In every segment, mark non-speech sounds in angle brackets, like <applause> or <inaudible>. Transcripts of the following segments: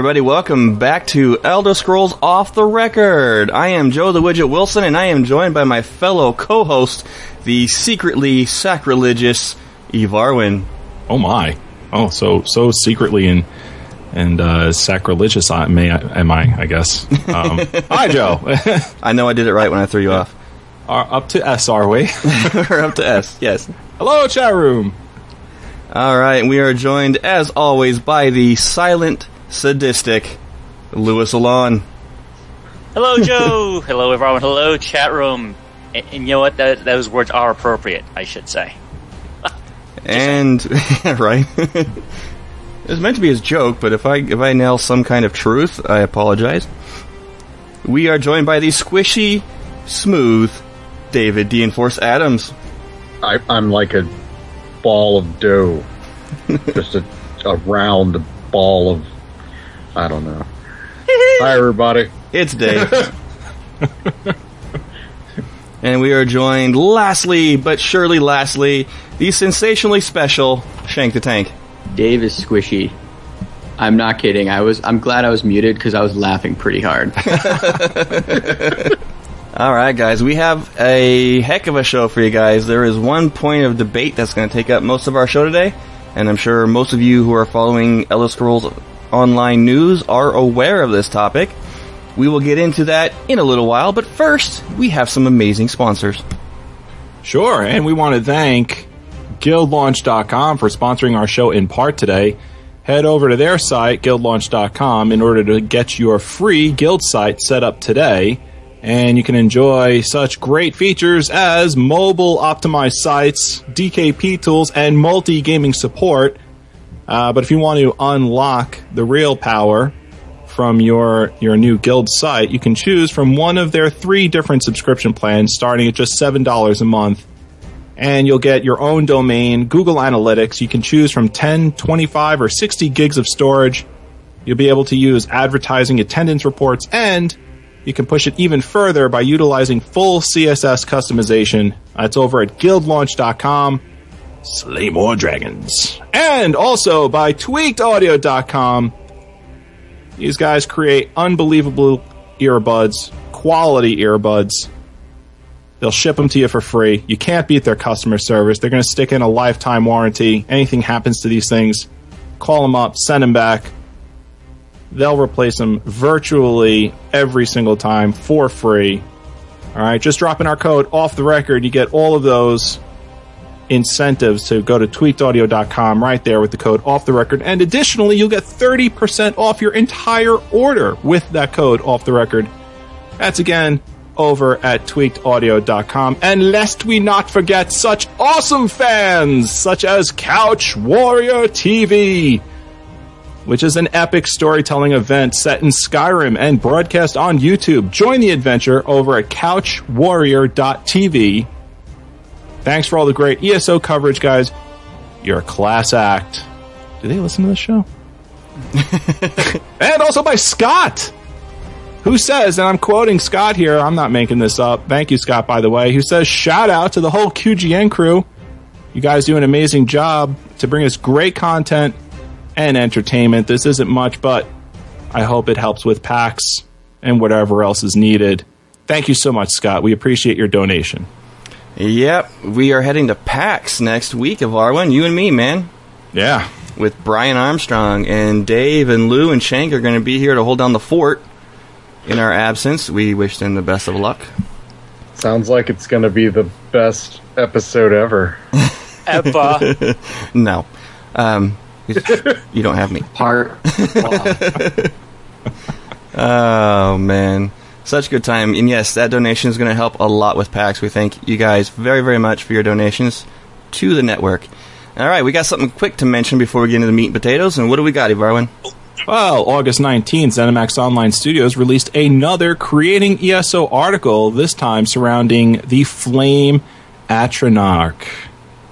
Everybody. Welcome back to Elder Scrolls Off the Record. I am Joe the Widget Wilson, and I am joined by my fellow co-host, the secretly sacrilegious Eve Arwin. Oh my! Oh, so so secretly and and uh, sacrilegious. I may am I? I guess. Um, <laughs> hi, Joe. <laughs> I know I did it right when I threw you off. Are up to S, are we? <laughs> We're up to S. Yes. Hello, chat room. All right, we are joined, as always, by the silent, sadistic Louis Alon. Hello, Joe. <laughs> Hello, everyone. Hello, chat room. And, and you know what? That, those words are appropriate, I should say. <laughs> And <laughs> right, it was meant to be his joke, but if I if I nail some kind of truth, I apologize. We are joined by the squishy, smooth David D. Enforce Adams. I, I'm like a ball of dough, just a, a round ball of I don't know. <laughs> Hi, everybody. It's Dave. <laughs> and we are joined, lastly, but surely lastly, the sensationally special Shank the Tank. Dave is squishy. I'm not kidding. I was. I'm glad I was muted because I was laughing pretty hard. <laughs> All right, guys, we have a heck of a show for you guys. There is one point of debate that's going to take up most of our show today, and I'm sure most of you who are following Elder Scrolls Online news are aware of this topic. We will get into that in a little while, but first, we have some amazing sponsors. Sure, and we want to thank GuildLaunch.com for sponsoring our show in part today. Head over to their site, GuildLaunch.com, in order to get your free Guild site set up today. And you can enjoy such great features as mobile optimized sites, DKP tools, and multi gaming support. Uh, but if you want to unlock the real power from your your new guild site, you can choose from one of their three different subscription plans, starting at just seven dollars a month. And you'll get your own domain, Google Analytics. You can choose from 10, 25, or 60 gigs of storage. You'll be able to use advertising attendance reports, and you can push it even further by utilizing full CSS customization. That's over at guildlaunch.com. Slay more dragons. And also by tweakedaudio.com. These guys create unbelievable earbuds, quality earbuds. They'll ship them to you for free. You can't beat their customer service. They're going to stick in a lifetime warranty. Anything happens to these things, call them up, send them back. They'll replace them virtually every single time for free. All right, just drop in our code off the record. You get all of those incentives to go to tweakedaudio.com right there with the code off the record. And additionally, you'll get 30% off your entire order with that code off the record. That's again over at tweakedaudio.com. And lest we not forget such awesome fans such as Couch Warrior TV, which is an epic storytelling event set in Skyrim and broadcast on YouTube. Join the adventure over at couchwarrior.tv. Thanks for all the great ESO coverage, guys. You're a class act. Do they listen to this show? <laughs> and also by Scott, who says, and I'm quoting Scott here, I'm not making this up. Thank you, Scott, by the way, who says, shout out to the whole QGN crew. You guys do an amazing job to bring us great content and entertainment. This isn't much, but I hope it helps with PAX and whatever else is needed. Thank you so much, Scott. We appreciate your donation. Yep, we are heading to PAX next week of Arwen. You and me, man. Yeah. With Brian Armstrong and Dave and Lou and Shank are going to be here to hold down the fort. in our absence, we wish them the best of luck. Sounds like it's going to be the best episode ever. <laughs> Ever. <laughs> No, um, you don't have me. Part. <laughs> Oh man, such good time. And yes, that donation is going to help a lot with PAX. We thank you guys very, very much for your donations to the network. All right, we got something quick to mention before we get into the meat and potatoes. And what do we got, Ivarwin? Well, August 19th, ZeniMax Online Studios released another Creating ESO article, this time surrounding the Flame Atronach.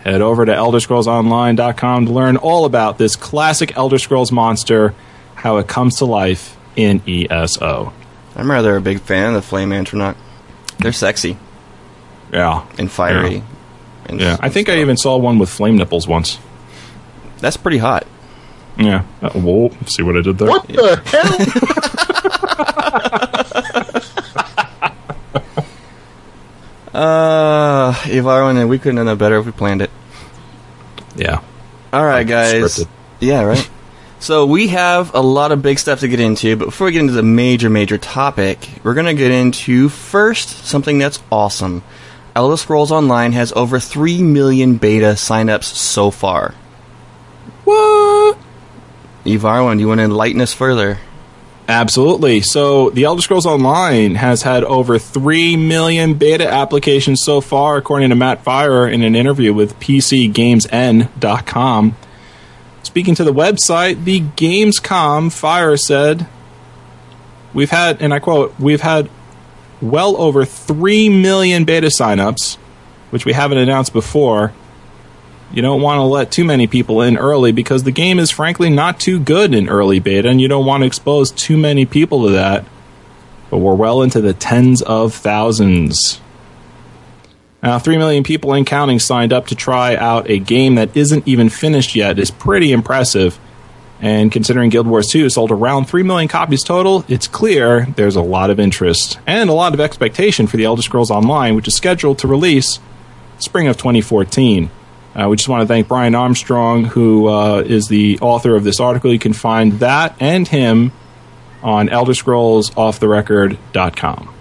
Head over to ElderScrollsOnline.com to learn all about this classic Elder Scrolls monster, how it comes to life in ESO. I'm rather a big fan of the Flame Atronach. They're sexy Yeah. and fiery. And Yeah. I think I even saw one with flame nipples once. That's pretty hot. Yeah. Uh, whoa. See what I did there? What the hell? <laughs> Uh, Ivarwin, we couldn't have done better if we planned it. Yeah. All right, guys. Scripted. Yeah, right. So we have a lot of big stuff to get into, but before we get into the major, major topic, we're gonna get into first something that's awesome. Elder Scrolls Online has over three million beta signups so far. What? Ivarwin, do you want to enlighten us further? Absolutely. So, The Elder Scrolls Online has had over 3 million beta applications so far, according to Matt Firor in an interview with PCGamesN.com. Speaking to the website, the Gamescom Firor said, We've had, and I quote, we've had well over 3 million beta signups, which we haven't announced before. You don't want to let too many people in early because the game is frankly not too good in early beta, and you don't want to expose too many people to that. But we're well into the tens of thousands. Now, 3 million people and counting signed up to try out a game that isn't even finished yet is pretty impressive. And considering Guild Wars 2 sold around 3 million copies total, it's clear there's a lot of interest and a lot of expectation for the Elder Scrolls Online, which is scheduled to release spring of 2014. Uh, we just want to thank Brian Armstrong, who uh, is the author of this article. You can find that and him on ElderScrollsOffTheRecord.com.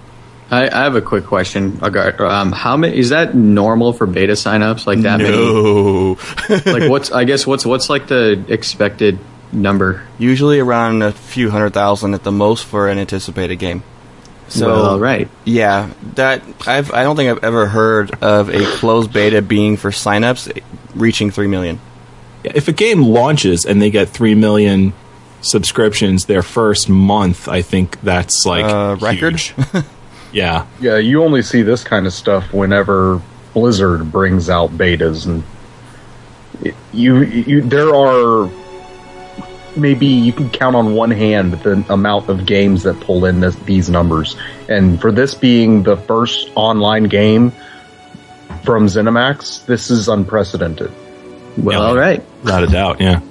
I, I have a quick question. Agar- Um, how many is that normal for beta signups? Like that many? No. Like <laughs> what's? I guess what's what's like the expected number? Usually around a few hundred thousand at the most for an anticipated game. So well, right. Yeah, that I've I don't think I've ever heard of a closed beta being for signups reaching three million. If a game launches and they get 3 million subscriptions their first month, I think that's like Uh, record? <laughs> huge. yeah. Yeah, you only see this kind of stuff whenever Blizzard brings out betas, and you, you there are maybe you can count on one hand the amount of games that pull in this, these numbers, and for this being the first online game from ZeniMax, this is unprecedented. Well, Yeah. all right. Without a doubt, yeah.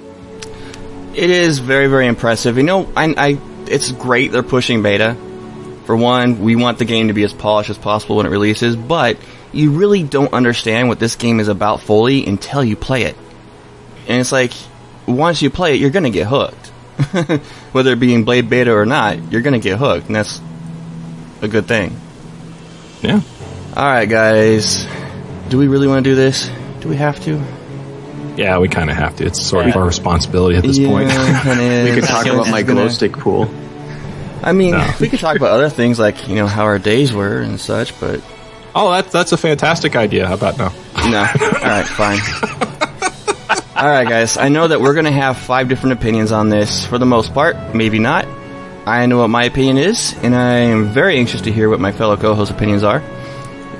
It is very very impressive. You know, I, I it's great they're pushing beta. For one, we want the game to be as polished as possible when it releases, but you really don't understand what this game is about fully until you play it. And it's like once you play it, you're gonna get hooked. <laughs> Whether it be in Blade Beta or not, you're gonna get hooked, and that's a good thing. Yeah. All right, guys. Do we really want to do this? Do we have to? Yeah, we kind of have to. It's sort of our responsibility at this point. <laughs> We could talk about my glow stick pool. I mean, No. we could talk about other things like you know how our days were and such, but oh, that's that's a fantastic idea. How about no? no. All right, fine. <laughs> All right, guys. I know that we're gonna have five different opinions on this for the most part. Maybe not. I know what my opinion is, and I am very anxious to hear what my fellow co-hosts' opinions are.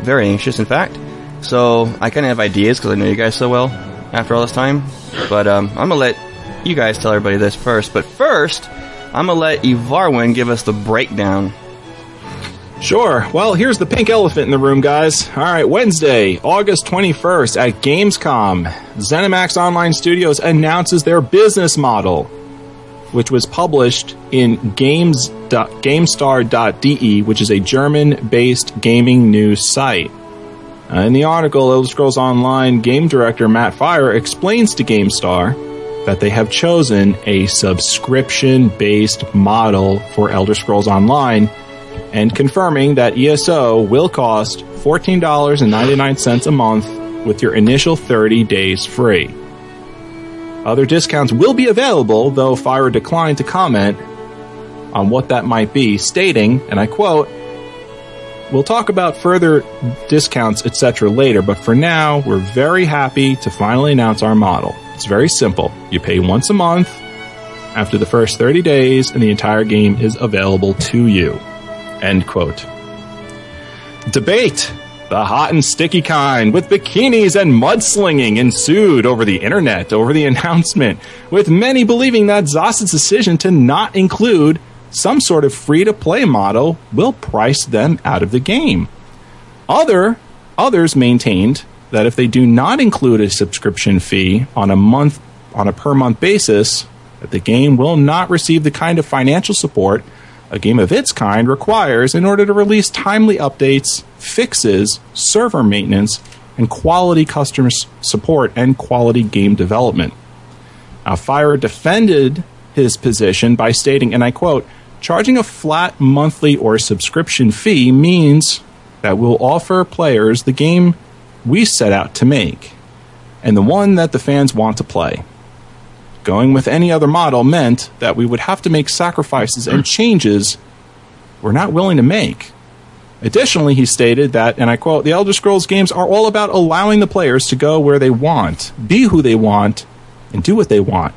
Very anxious, in fact. So I kind of have ideas because I know you guys so well after all this time. But um, I'm gonna let you guys tell everybody this first. But first, I'm gonna let Ivarwin give us the breakdown. Sure. Well, here's the pink elephant in the room, guys. All right, Wednesday, August 21st at Gamescom, ZeniMax Online Studios announces their business model, which was published in games. GameStar.de, which is a German-based gaming news site. Uh, in the article, Elder Scrolls Online game director Matt Firor explains to GameStar that they have chosen a subscription based model for Elder Scrolls Online and confirming that ESO will cost $14.99 a month with your initial 30 days free. Other discounts will be available, though Firor declined to comment on what that might be, stating, and I quote, We'll talk about further discounts, etc. later, but for now, we're very happy to finally announce our model. It's very simple. You pay once a month after the first 30 days, and the entire game is available to you. End quote. Debate. The hot and sticky kind, with bikinis and mudslinging, ensued over the internet over the <laughs> announcement, with many believing that ZOS's decision to not include some sort of free to play model will price them out of the game. Other others maintained that if they do not include a subscription fee on a month on a per month basis, that the game will not receive the kind of financial support a game of its kind requires in order to release timely updates, fixes, server maintenance, and quality customer support and quality game development. Now, Firor defended his position by stating, and I quote, charging a flat monthly or subscription fee means that we'll offer players the game we set out to make and the one that the fans want to play. Going with any other model meant that we would have to make sacrifices and <clears throat> changes we're not willing to make. Additionally, he stated that, and I quote, the Elder Scrolls games are all about allowing the players to go where they want, be who they want, and do what they want.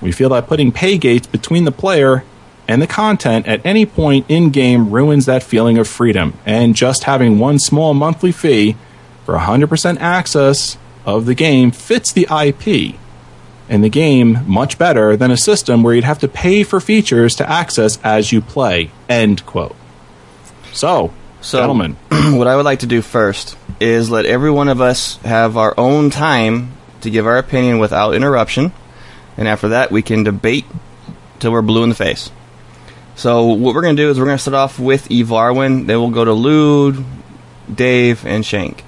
We feel that putting pay gates between the player and the content at any point in game ruins that feeling of freedom, and just having one small monthly fee for 100% access of the game fits the IP and the game much better than a system where you'd have to pay for features to access as you play. End quote. So, So, gentlemen, <clears throat> what I would like to do first is let every one of us have our own time to give our opinion without interruption, and after that, we can debate till we're blue in the face. So, what we're going to do is we're going to start off with Evarwin, then we'll go to Lude, Dave, and Shank.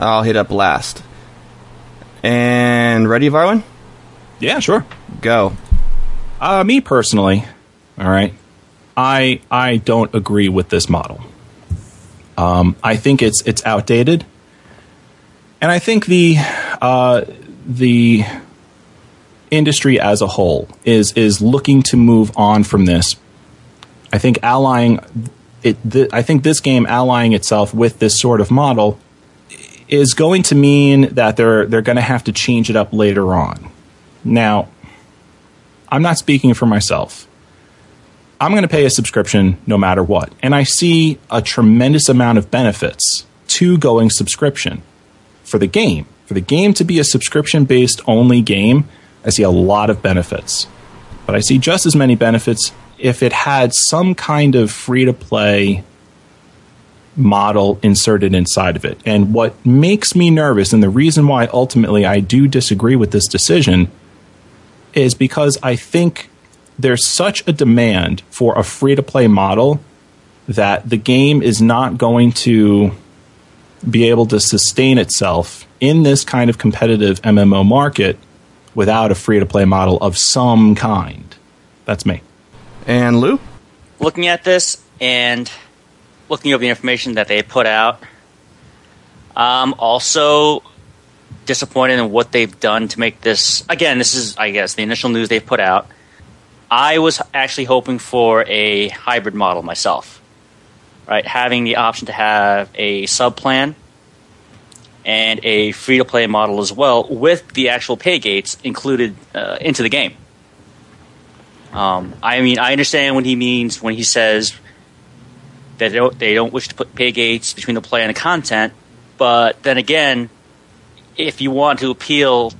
I'll hit up last. And ready, Evarwin? yeah, sure. Go. Uh, me personally, all right, I I don't agree with this model. Um, I think it's it's outdated, and I think the uh, the industry as a whole is is looking to move on from this. I think allying it. Th- I think this game allying itself with this sort of model is going to mean that they're they're going to have to change it up later on. Now, I'm not speaking for myself. I'm going to pay a subscription no matter what. And I see a tremendous amount of benefits to going subscription for the game. For the game to be a subscription based only game, I see a lot of benefits. But I see just as many benefits if it had some kind of free to play model inserted inside of it. And what makes me nervous, and the reason why ultimately I do disagree with this decision, is because I think there's such a demand for a free to play model that the game is not going to be able to sustain itself in this kind of competitive MMO market without a free to play model of some kind. That's me. And Lou? looking at this and looking over the information that they put out, um, also disappointed in what they've done to make this. Again, this is, I guess, the initial news they've put out. I was actually hoping for a hybrid model myself, right? Having the option to have a sub plan and a free to play model as well, with the actual pay gates included uh, into the game. Um, I mean, I understand what he means when he says they don't, they don't wish to put pay gates between the play and the content, but then again, if you want to appeal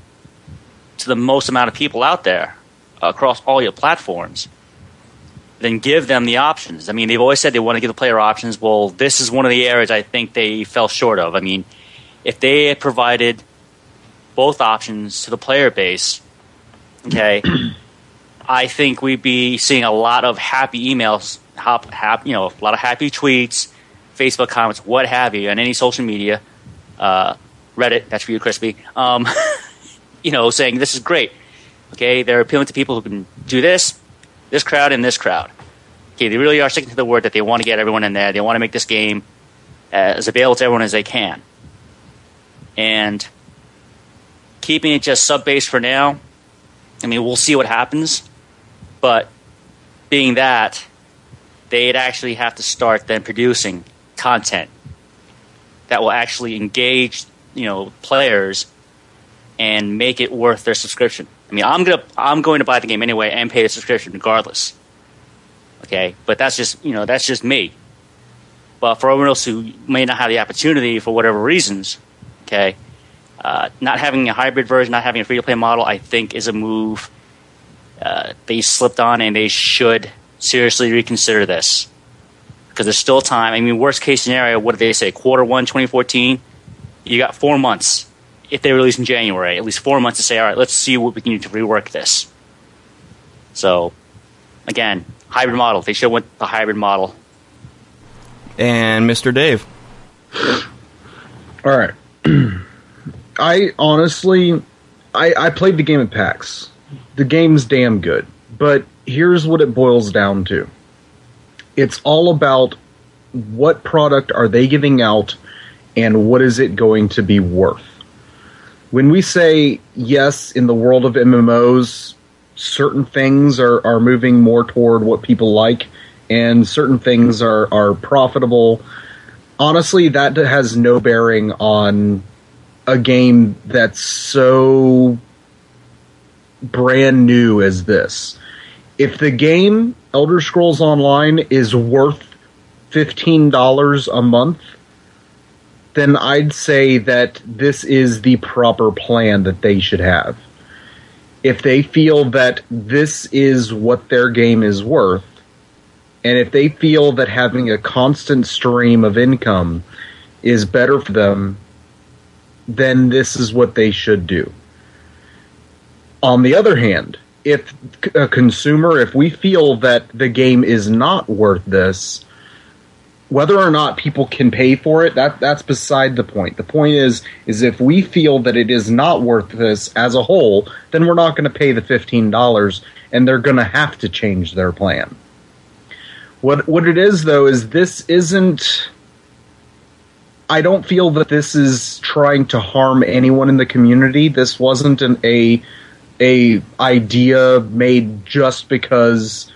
to the most amount of people out there across all your platforms, then give them the options. I mean, they've always said they want to give the player options. Well, this is one of the areas I think they fell short of. I mean, if they had provided both options to the player base, okay, <clears throat> I think we'd be seeing a lot of happy emails, hop, hap, you know, a lot of happy tweets, Facebook comments, what have you, on any social media, uh, Reddit, that's for you, Crispy, um, <laughs> you know, saying this is great. Okay, they're appealing to people who can do this, this crowd, and this crowd. Okay, they really are sticking to the word that they want to get everyone in there. They want to make this game as available to everyone as they can. And keeping it just sub base for now, I mean, we'll see what happens. But being that, they'd actually have to start then producing content that will actually engage, you know, players and make it worth their subscription. I mean, I'm gonna I'm going to buy the game anyway and pay the subscription regardless. Okay, but that's just you know that's just me. But for everyone else who may not have the opportunity for whatever reasons, okay, uh, not having a hybrid version, not having a free to play model, I think is a move uh, they slipped on, and they should seriously reconsider this because there's still time. I mean, worst case scenario, what did they say? Quarter one, 2014. You got four months if they release in January. At least four months to say, all right, let's see what we can do to rework this. So, again, hybrid model. They should have went the hybrid model. And Mr. Dave. All right. <clears throat> I honestly, I, I played the game at PAX. The game's damn good, but here's what it boils down to. It's all about what product are they giving out and what is it going to be worth. When we say yes, in the world of MMOs, certain things are, are moving more toward what people like and certain things are, are profitable. Honestly, that has no bearing on a game that's so brand new as this. If the game Elder Scrolls Online is worth $15 a month, then I'd say that this is the proper plan that they should have. If they feel that this is what their game is worth, and if they feel that having a constant stream of income is better for them, then this is what they should do. On the other hand, if a consumer, if we feel that the game is not worth this, whether or not people can pay for it, that that's beside the point. The point is, is if we feel that it is not worth this as a whole, then we're not going to pay the fifteen dollars, and they're going to have to change their plan. What what it is though is this isn't. I don't feel that this is trying to harm anyone in the community. This wasn't an a a idea made just because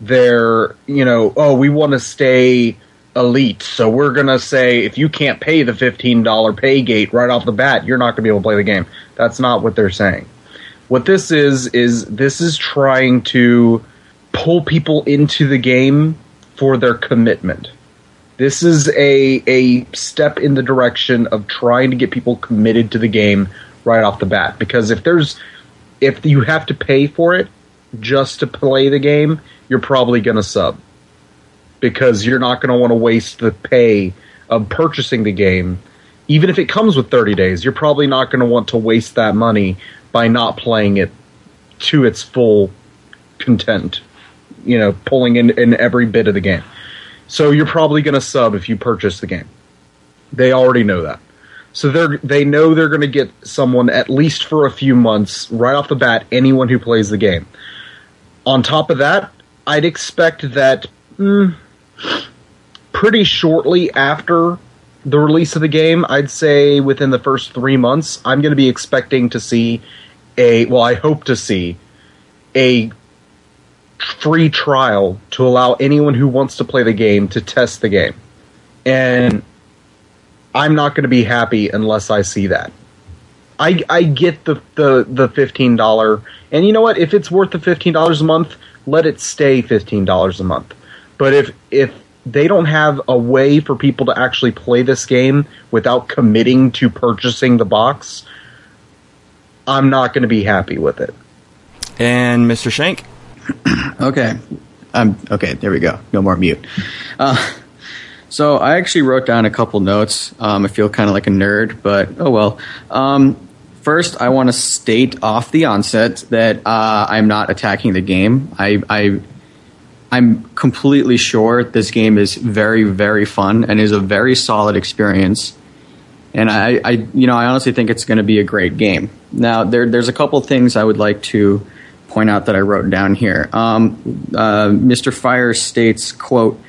they're you know oh we want to stay elite so we're gonna say if you can't pay the $15 pay gate right off the bat you're not gonna be able to play the game. That's not what they're saying. What this is is this is trying to pull people into the game for their commitment. This is a a step in the direction of trying to get people committed to the game right off the bat because if there's if you have to pay for it just to play the game, you're probably going to sub because you're not going to want to waste the pay of purchasing the game. Even if it comes with 30 days, you're probably not going to want to waste that money by not playing it to its full content, you know, pulling in, in every bit of the game. So you're probably going to sub if you purchase the game. They already know that. So they're they know they're going to get someone at least for a few months right off the bat. Anyone who plays the game. On top of that, I'd expect that mm, pretty shortly after the release of the game, I'd say within the first three months, I'm going to be expecting to see a well, I hope to see a free trial to allow anyone who wants to play the game to test the game. And I'm not going to be happy unless I see that. I, I get the, the, the fifteen dollar, and you know what? If it's worth the fifteen dollars a month, let it stay fifteen dollars a month. But if if they don't have a way for people to actually play this game without committing to purchasing the box, I'm not going to be happy with it. And Mr. Shank. <clears throat> okay, um, okay. There we go. No more mute. Uh, so I actually wrote down a couple notes. Um, I feel kind of like a nerd, but oh well. Um, first, I want to state off the onset that uh, I'm not attacking the game. I, I I'm completely sure this game is very, very fun and is a very solid experience. And I, I you know, I honestly think it's going to be a great game. Now, there, there's a couple things I would like to point out that I wrote down here. Um, uh, Mr. Firor states, "quote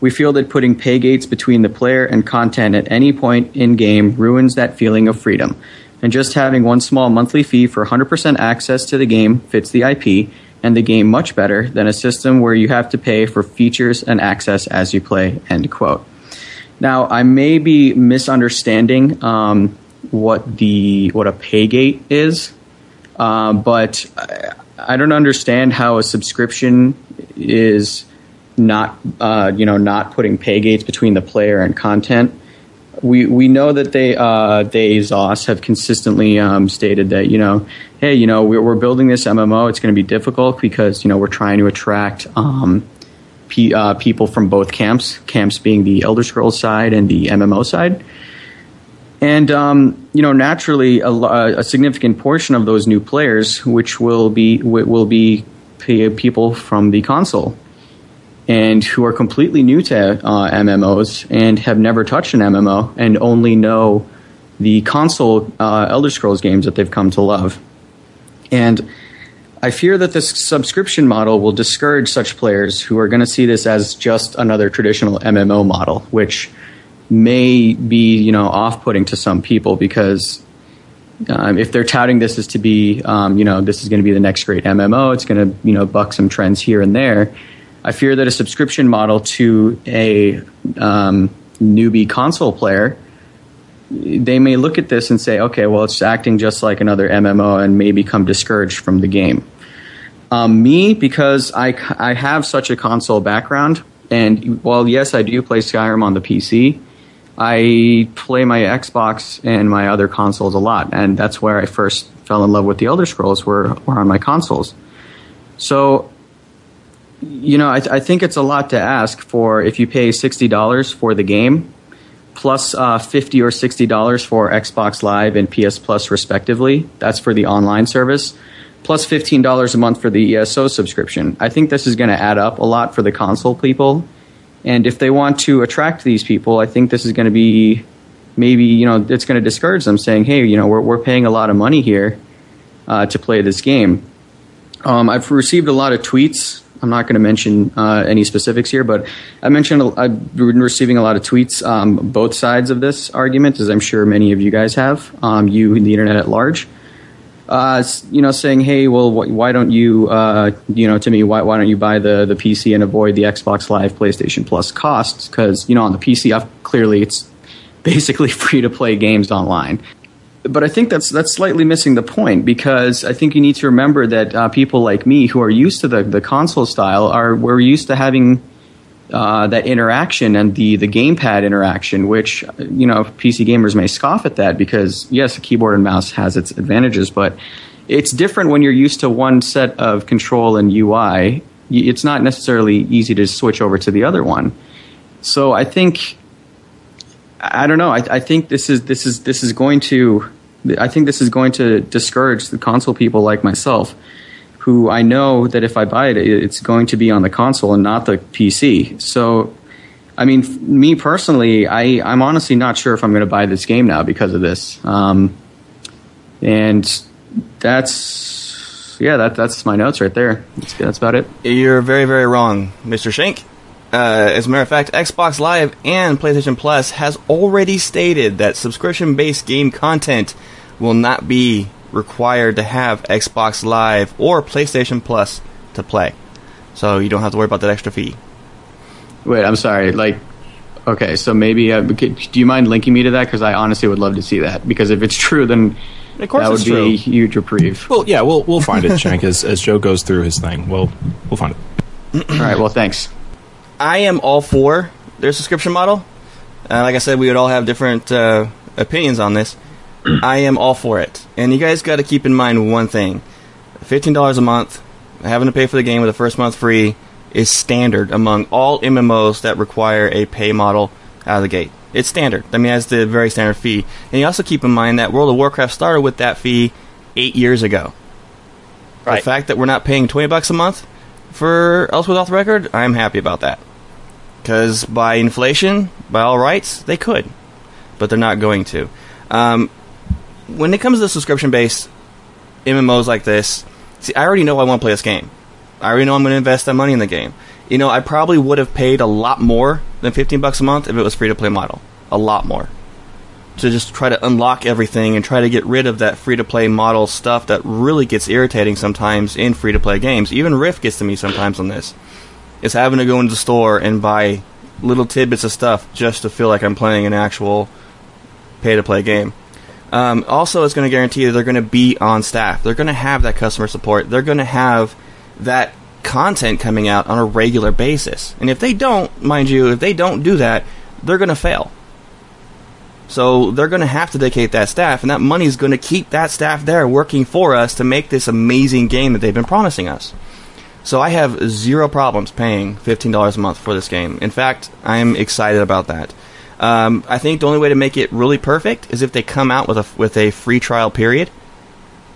We feel that putting pay gates between the player and content at any point in game ruins that feeling of freedom, and just having one small monthly fee for 100% access to the game fits the IP." And the game much better than a system where you have to pay for features and access as you play. End quote. Now, I may be misunderstanding um, what the what a pay gate is, uh, but I, I don't understand how a subscription is not uh, you know not putting pay gates between the player and content. We we know that they uh, they ZOS have consistently um, stated that you know hey you know we're, we're building this MMO it's going to be difficult because you know we're trying to attract um, uh, people from both camps camps being the Elder Scrolls side and the MMO side. And um, you know, naturally, a, a significant portion of those new players, which will be will be people from the console, and who are completely new to uh, MMOs and have never touched an MMO and only know the console uh, Elder Scrolls games that they've come to love. And I fear that this subscription model will discourage such players who are going to see this as just another traditional MMO model, which may be you know off-putting to some people because um, if they're touting this as to be um, you know this is going to be the next great MMO, it's going to you know buck some trends here and there. I fear that a subscription model to a um, newbie console player, they may look at this and say, okay, well, it's acting just like another MMO, and may become discouraged from the game. Um, me, because I, I have such a console background, and while yes, I do play Skyrim on the PC, I play my Xbox and my other consoles a lot, and that's where I first fell in love with the Elder Scrolls were, were on my consoles. So, you know, I, I think it's a lot to ask for if you pay sixty dollars for the game, plus uh, fifty or sixty dollars for Xbox Live and PS Plus respectively. That's for the online service. Plus fifteen dollars a month for the ESO subscription. I think this is going to add up a lot for the console people and if they want to attract these people, I think this is going to be maybe you know it's going to discourage them, saying, "Hey, you know, we're we're paying a lot of money here uh, to play this game." Um, I've received a lot of tweets. I'm not going to mention uh, any specifics here, but I mentioned I've been receiving a lot of tweets, um, both sides of this argument, as I'm sure many of you guys have, um, you and the internet at large uh, you know, saying, "Hey, well, wh- why don't you, uh, you know, to me, why, why don't you buy the the PC and avoid the Xbox Live, PlayStation Plus costs? Because you know, on the PC, I've, clearly it's basically <laughs> free to play games online." But I think that's that's slightly missing the point because I think you need to remember that uh, people like me who are used to the, the console style are we're used to having uh, that interaction and the the gamepad interaction, which you know PC gamers may scoff at that because yes, a keyboard and mouse has its advantages, but it's different when you're used to one set of control and UI. It's not necessarily easy to switch over to the other one. So I think I don't know. I, I think this is this is this is going to I think this is going to discourage the console people like myself who I know that if I buy it, it's going to be on the console and not the PC. So, I mean, me personally, I, I'm honestly not sure if I'm going to buy this game now because of this. Um, and that's, yeah, that, that's my notes right there. That's, that's about it. You're very, very wrong, Mr. Shank. Uh, as a matter of fact, Xbox Live and PlayStation Plus has already stated that subscription-based game content will not be required to have Xbox Live or PlayStation Plus to play. So you don't have to worry about that extra fee. Wait, I'm sorry. Like, okay, so maybe, uh, do you mind linking me to that? Because I honestly would love to see that. Because if it's true, then Of course that would it's be true. a huge reprieve. Well, yeah, we'll we'll find it, Shank, <laughs> as as Joe goes through his thing. We'll we'll find it. All right, well, thanks. I am all for their subscription model. Uh, like I said, we would all have different uh, opinions on this. <clears throat> I am all for it. And you guys got to keep in mind one thing $15 a month, having to pay for the game with the first month free, is standard among all MMOs that require a pay model out of the gate. It's standard. I mean, that's the very standard fee. And you also keep in mind that World of Warcraft started with that fee eight years ago. The fact that we're not paying 20 bucks a month for Elder Scrolls Off the Record, I'm happy about that. Because by inflation, by all rights, they could. But they're not going to. Um, when it comes to the subscription based MMOs like this, See, I already know I want to play this game. I already know I'm going to invest that money in the game. You know, I probably would have paid a lot more than 15 bucks a month if it was free to play model. A lot more. To just try to unlock everything and try to get rid of that free to play model stuff that really gets irritating sometimes in free to play games. Even Rift gets to me sometimes on this. Is having to go into the store and buy little tidbits of stuff just to feel like I'm playing an actual pay to play game. Um, also, it's going to guarantee that they're going to be on staff. They're going to have that customer support. They're going to have that content coming out on a regular basis. And if they don't, mind you, if they don't do that, they're going to fail. So they're going to have to dedicate that staff, and that money is going to keep that staff there working for us to make this amazing game that they've been promising us. So I have zero problems paying $15 a month for this game. In fact, I'm excited about that. Um, I think the only way to make it really perfect is if they come out with a with a free trial period,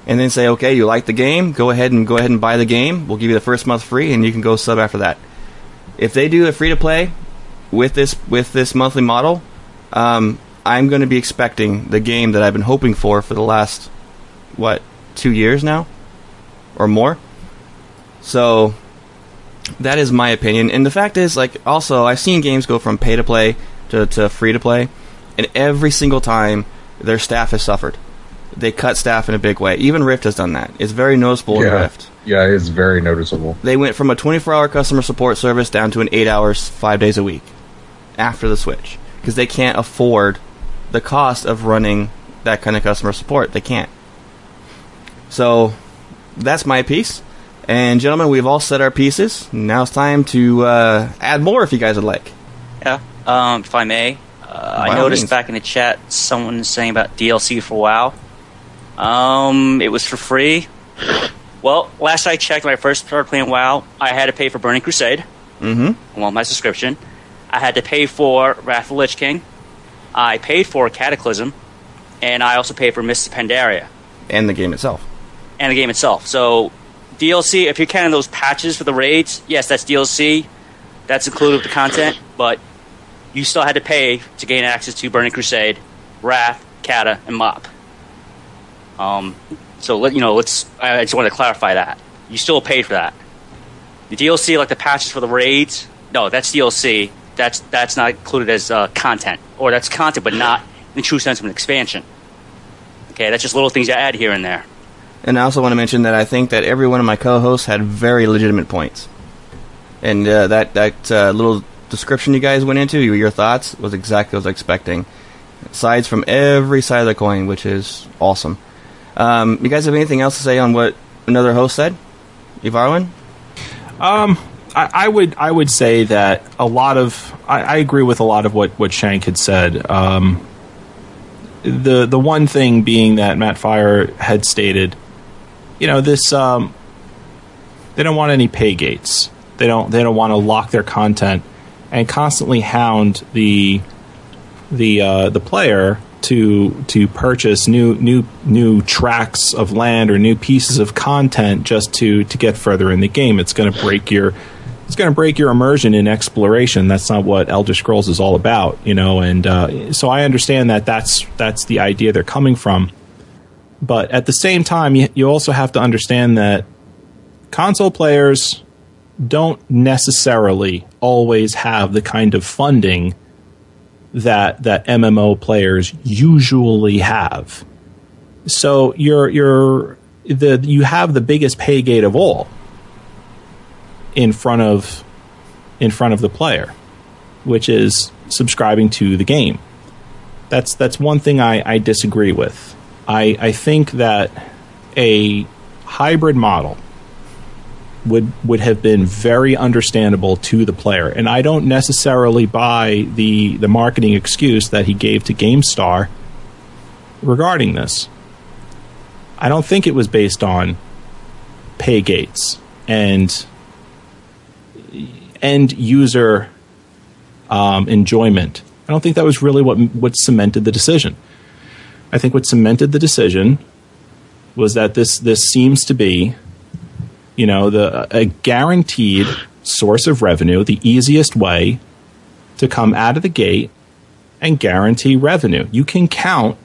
and then say, okay, you like the game, go ahead and go ahead and buy the game. We'll give you the first month free, and you can go sub after that. If they do a free to play with this with this monthly model, um, I'm going to be expecting the game that I've been hoping for for the last what two years now, or more. So that is my opinion. And the fact is, like, also I've seen games go from pay to play to, to free to play, and every single time their staff has suffered. They cut staff in a big way. Even Rift has done that. It's very noticeable in yeah, Rift. yeah, it's very noticeable. They went from a 24 hour customer support service down to an 8 hours, 5 days a week after the switch. Because they can't afford the cost of running that kind of customer support. They can't. So, that's my piece. And, gentlemen, we've all set our pieces. Now it's time to uh, add more if you guys would like. Yeah, um, if I may. Uh, I noticed means. back in the chat someone saying about DLC for WoW. Um, it was for free. Well, last I checked, when I first started playing WoW, I had to pay for Burning Crusade. Mm-hmm. Want my subscription. I had to pay for Wrath of the Lich King. I paid for Cataclysm, and I also paid for Mists of Pandaria And the game itself. and the game itself. So DLC, if you're counting those patches for the raids, yes, that's DLC. That's included with the content, but you still had to pay to gain access to Burning Crusade, Wrath, Cata, and MoP. Um, so let you know. Let's. I just want to clarify that you still paid for that. The DLC, like the patches for the raids, no, that's DLC. That's that's not included as uh, content, or that's content, but not in the true sense of an expansion. Okay, that's just little things you add here and there. And I also want to mention that I think that every one of my co-hosts had very legitimate points, and uh, that that uh, little description you guys went into, your thoughts, was exactly what I was expecting. Sides from every side of the coin, which is awesome. Um, you guys have anything else to say on what another host said, Evarwin? Um, I, I would I would say that a lot of I, I agree with a lot of what what Shank had said. Um, the the one thing being that Matt Firor had stated, you know, this um, they don't want any pay gates. They don't they don't want to lock their content and constantly hound the the uh, the player to to purchase new new new tracks of land or new pieces of content just to to get further in the game. It's going to break your it's going to break your immersion in exploration. That's not what Elder Scrolls is all about, you know. And uh, so I understand that that's that's the idea they're coming from. But at the same time, you, you also have to understand that console players don't necessarily always have the kind of funding that that MMO players usually have. So you're you're the you have the biggest pay gate of all in front of in front of the player, which is subscribing to the game. That's that's one thing I, I disagree with. I, I think that a hybrid model would would have been very understandable to the player. And I don't necessarily buy the the marketing excuse that he gave to GameStar regarding this. I don't think it was based on pay gates and end user um, enjoyment. I don't think that was really what what cemented the decision. I think what cemented the decision was that this this seems to be you know the a guaranteed source of revenue the easiest way to come out of the gate and guarantee revenue you can count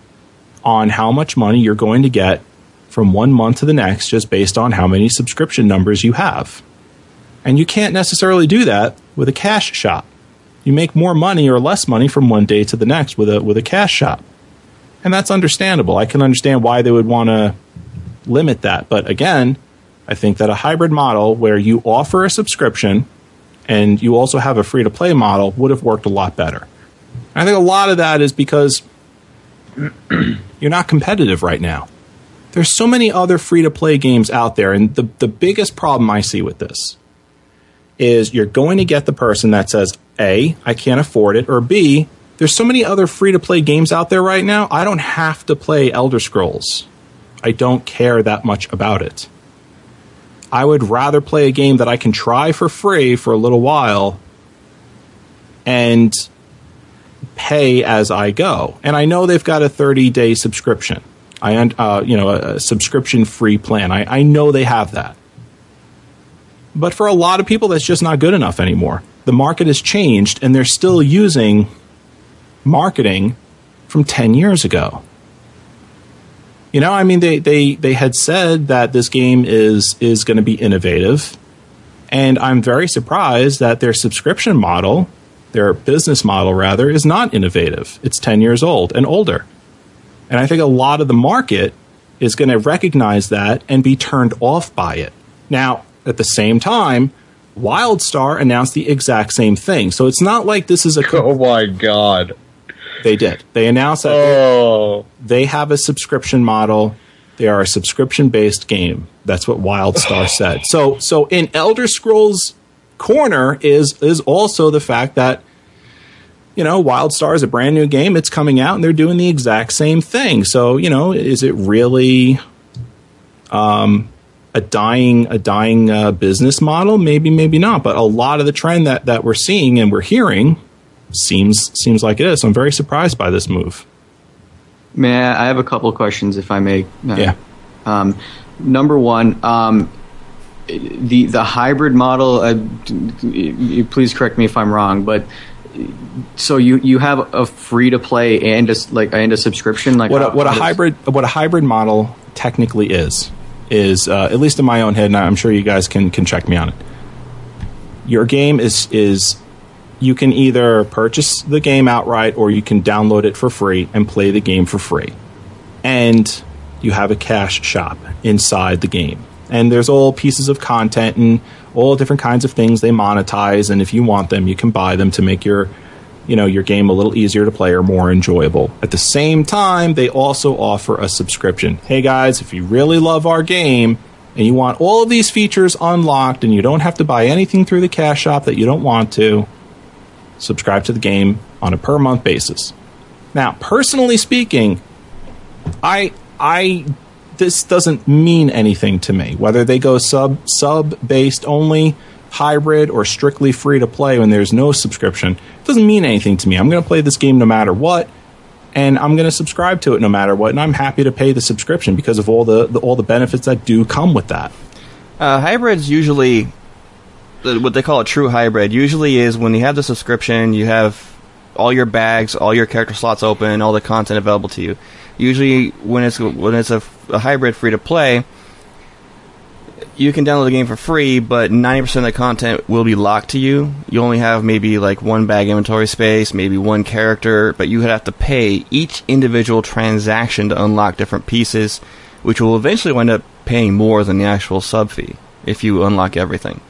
on how much money you're going to get from one month to the next just based on how many subscription numbers you have. And you can't necessarily do that with a cash shop. You make more money or less money from one day to the next with a with a cash shop. And that's understandable. I can understand why they would want to limit that. But again, I think that a hybrid model where you offer a subscription and you also have a free to play model would have worked a lot better. I think a lot of that is because <clears throat> you're not competitive right now. There's so many other free to play games out there, and the, the biggest problem I see with this is you're going to get the person that says, A, I can't afford it, or B, there's so many other free to play games out there right now, I don't have to play Elder Scrolls. I don't care that much about it. I would rather play a game that I can try for free for a little while and pay as I go. And I know they've got a 30 day subscription. I uh, you know a, subscription free plan. I, I know they have that. But for a lot of people, that's just not good enough anymore. The market has changed, and they're still using marketing from 10 years ago. You know, I mean, they, they, they had said that this game is is going to be innovative, and I'm very surprised that their subscription model, their business model rather, is not innovative. It's 10 years old and older. And I think a lot of the market is going to recognize that and be turned off by it. Now, at the same time, WildStar announced the exact same thing. So it's not like this is a. <laughs> Oh my god. They did. They announced that Oh. they have a subscription model. They are a subscription based game. That's what WildStar <sighs> said. So so in Elder Scrolls corner is is also the fact that you know WildStar is a brand new game. It's coming out and they're doing the exact same thing. So you know is it really um, a dying a dying uh, business model? Maybe maybe not. But a lot of the trend that that we're seeing and we're hearing seems seems like it is. So I'm very surprised by this move. May I, I have a couple of questions, if I may. Uh, Yeah. Um, number one, um, the the hybrid model. Uh, please correct me if I'm wrong, but so you you have a free to play and a, like and a subscription. Like what a, what a hybrid what a hybrid model technically is is uh, at least in my own head, and I'm sure you guys can can check me on it. Your game is is you can either purchase the game outright or you can download it for free and play the game for free, and you have a cash shop inside the game. And there's all pieces of content and all different kinds of things they monetize. And if you want them, you can buy them to make your you know your game a little easier to play or more enjoyable. At the same time, they also offer a subscription. Hey guys, if you really love our game and you want all of these features unlocked and you don't have to buy anything through the cash shop that you don't want to, subscribe to the game on a per month basis. Now, personally speaking, I I this doesn't mean anything to me. Whether they go sub sub based only hybrid or strictly free to play when there's no subscription it doesn't mean anything to me. I'm going to play this game no matter what and i'm going to subscribe to it no matter what and i'm happy to pay the subscription because of all the, the all the benefits that do come with that. Uh, hybrids usually, what they call a true hybrid, usually is when you have the subscription, you have all your bags, all your character slots open, all the content available to you. Usually, when it's when it's a, a hybrid free to play, you can download the game for free, but 90% of the content will be locked to you. You only have maybe like one bag inventory space, maybe one character, but you would have to pay each individual transaction to unlock different pieces, which will eventually wind up paying more than the actual sub fee if you unlock everything.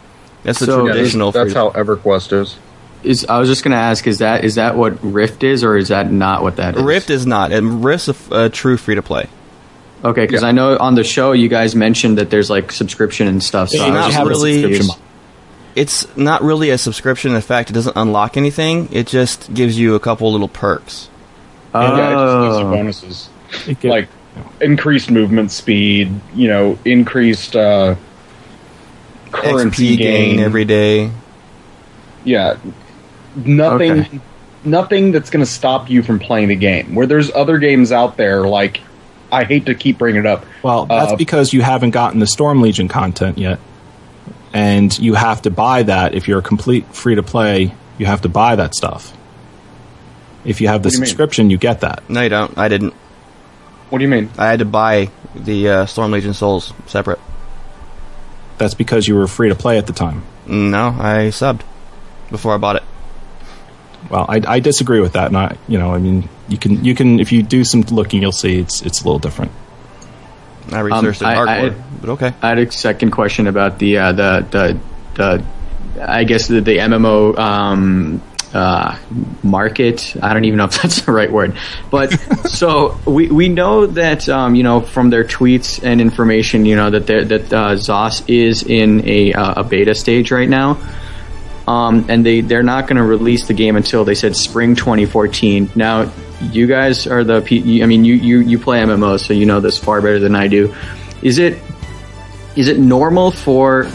That's the So- Yeah, traditional. that's free- how EverQuest is. Is I was just going to ask: is that is that what Rift is, or is that not what that is? Rift is not. And Rift's a, f- a true free to play. Okay, because Yeah. I know on the show you guys mentioned that there's like subscription and stuff. So It's not just have a really- It's not really a subscription. In fact, it doesn't unlock anything. It just gives you a couple little perks. Yeah, it just gives you Oh. bonuses. Like increased movement speed, you know, increased uh, currency XP gain every day. Yeah, nothing, Okay. nothing that's going to stop you from playing the game. Where there's other games out there, like I hate to keep bringing it up. Well, that's Uh, because you haven't gotten the Storm Legion content yet. And you have to buy that. If you're a complete free to play, you have to buy that stuff. If you have the What do you mean? subscription, you get that. No, you don't. I didn't. What do you mean? I had to buy the uh, Storm Legion Souls separate. That's because you were free to play at the time. No, I subbed before I bought it. Well, I, I disagree with that. Not you know, I mean, you can you can if you do some looking, you'll see it's it's a little different. I researched I- it hardcore, I- but okay. I had a second question about the uh, the the the I guess the, the MMO um, uh, market. I don't even know if <laughs> that's the right word, but so we we know that um, you know from their tweets and information, you know that that uh, ZOS is in a uh, a beta stage right now. Um, and they they're not going to release the game until they said spring 2014. Now, you guys are the I mean you you you play MMOs, so you know this far better than I do. Is it is it normal for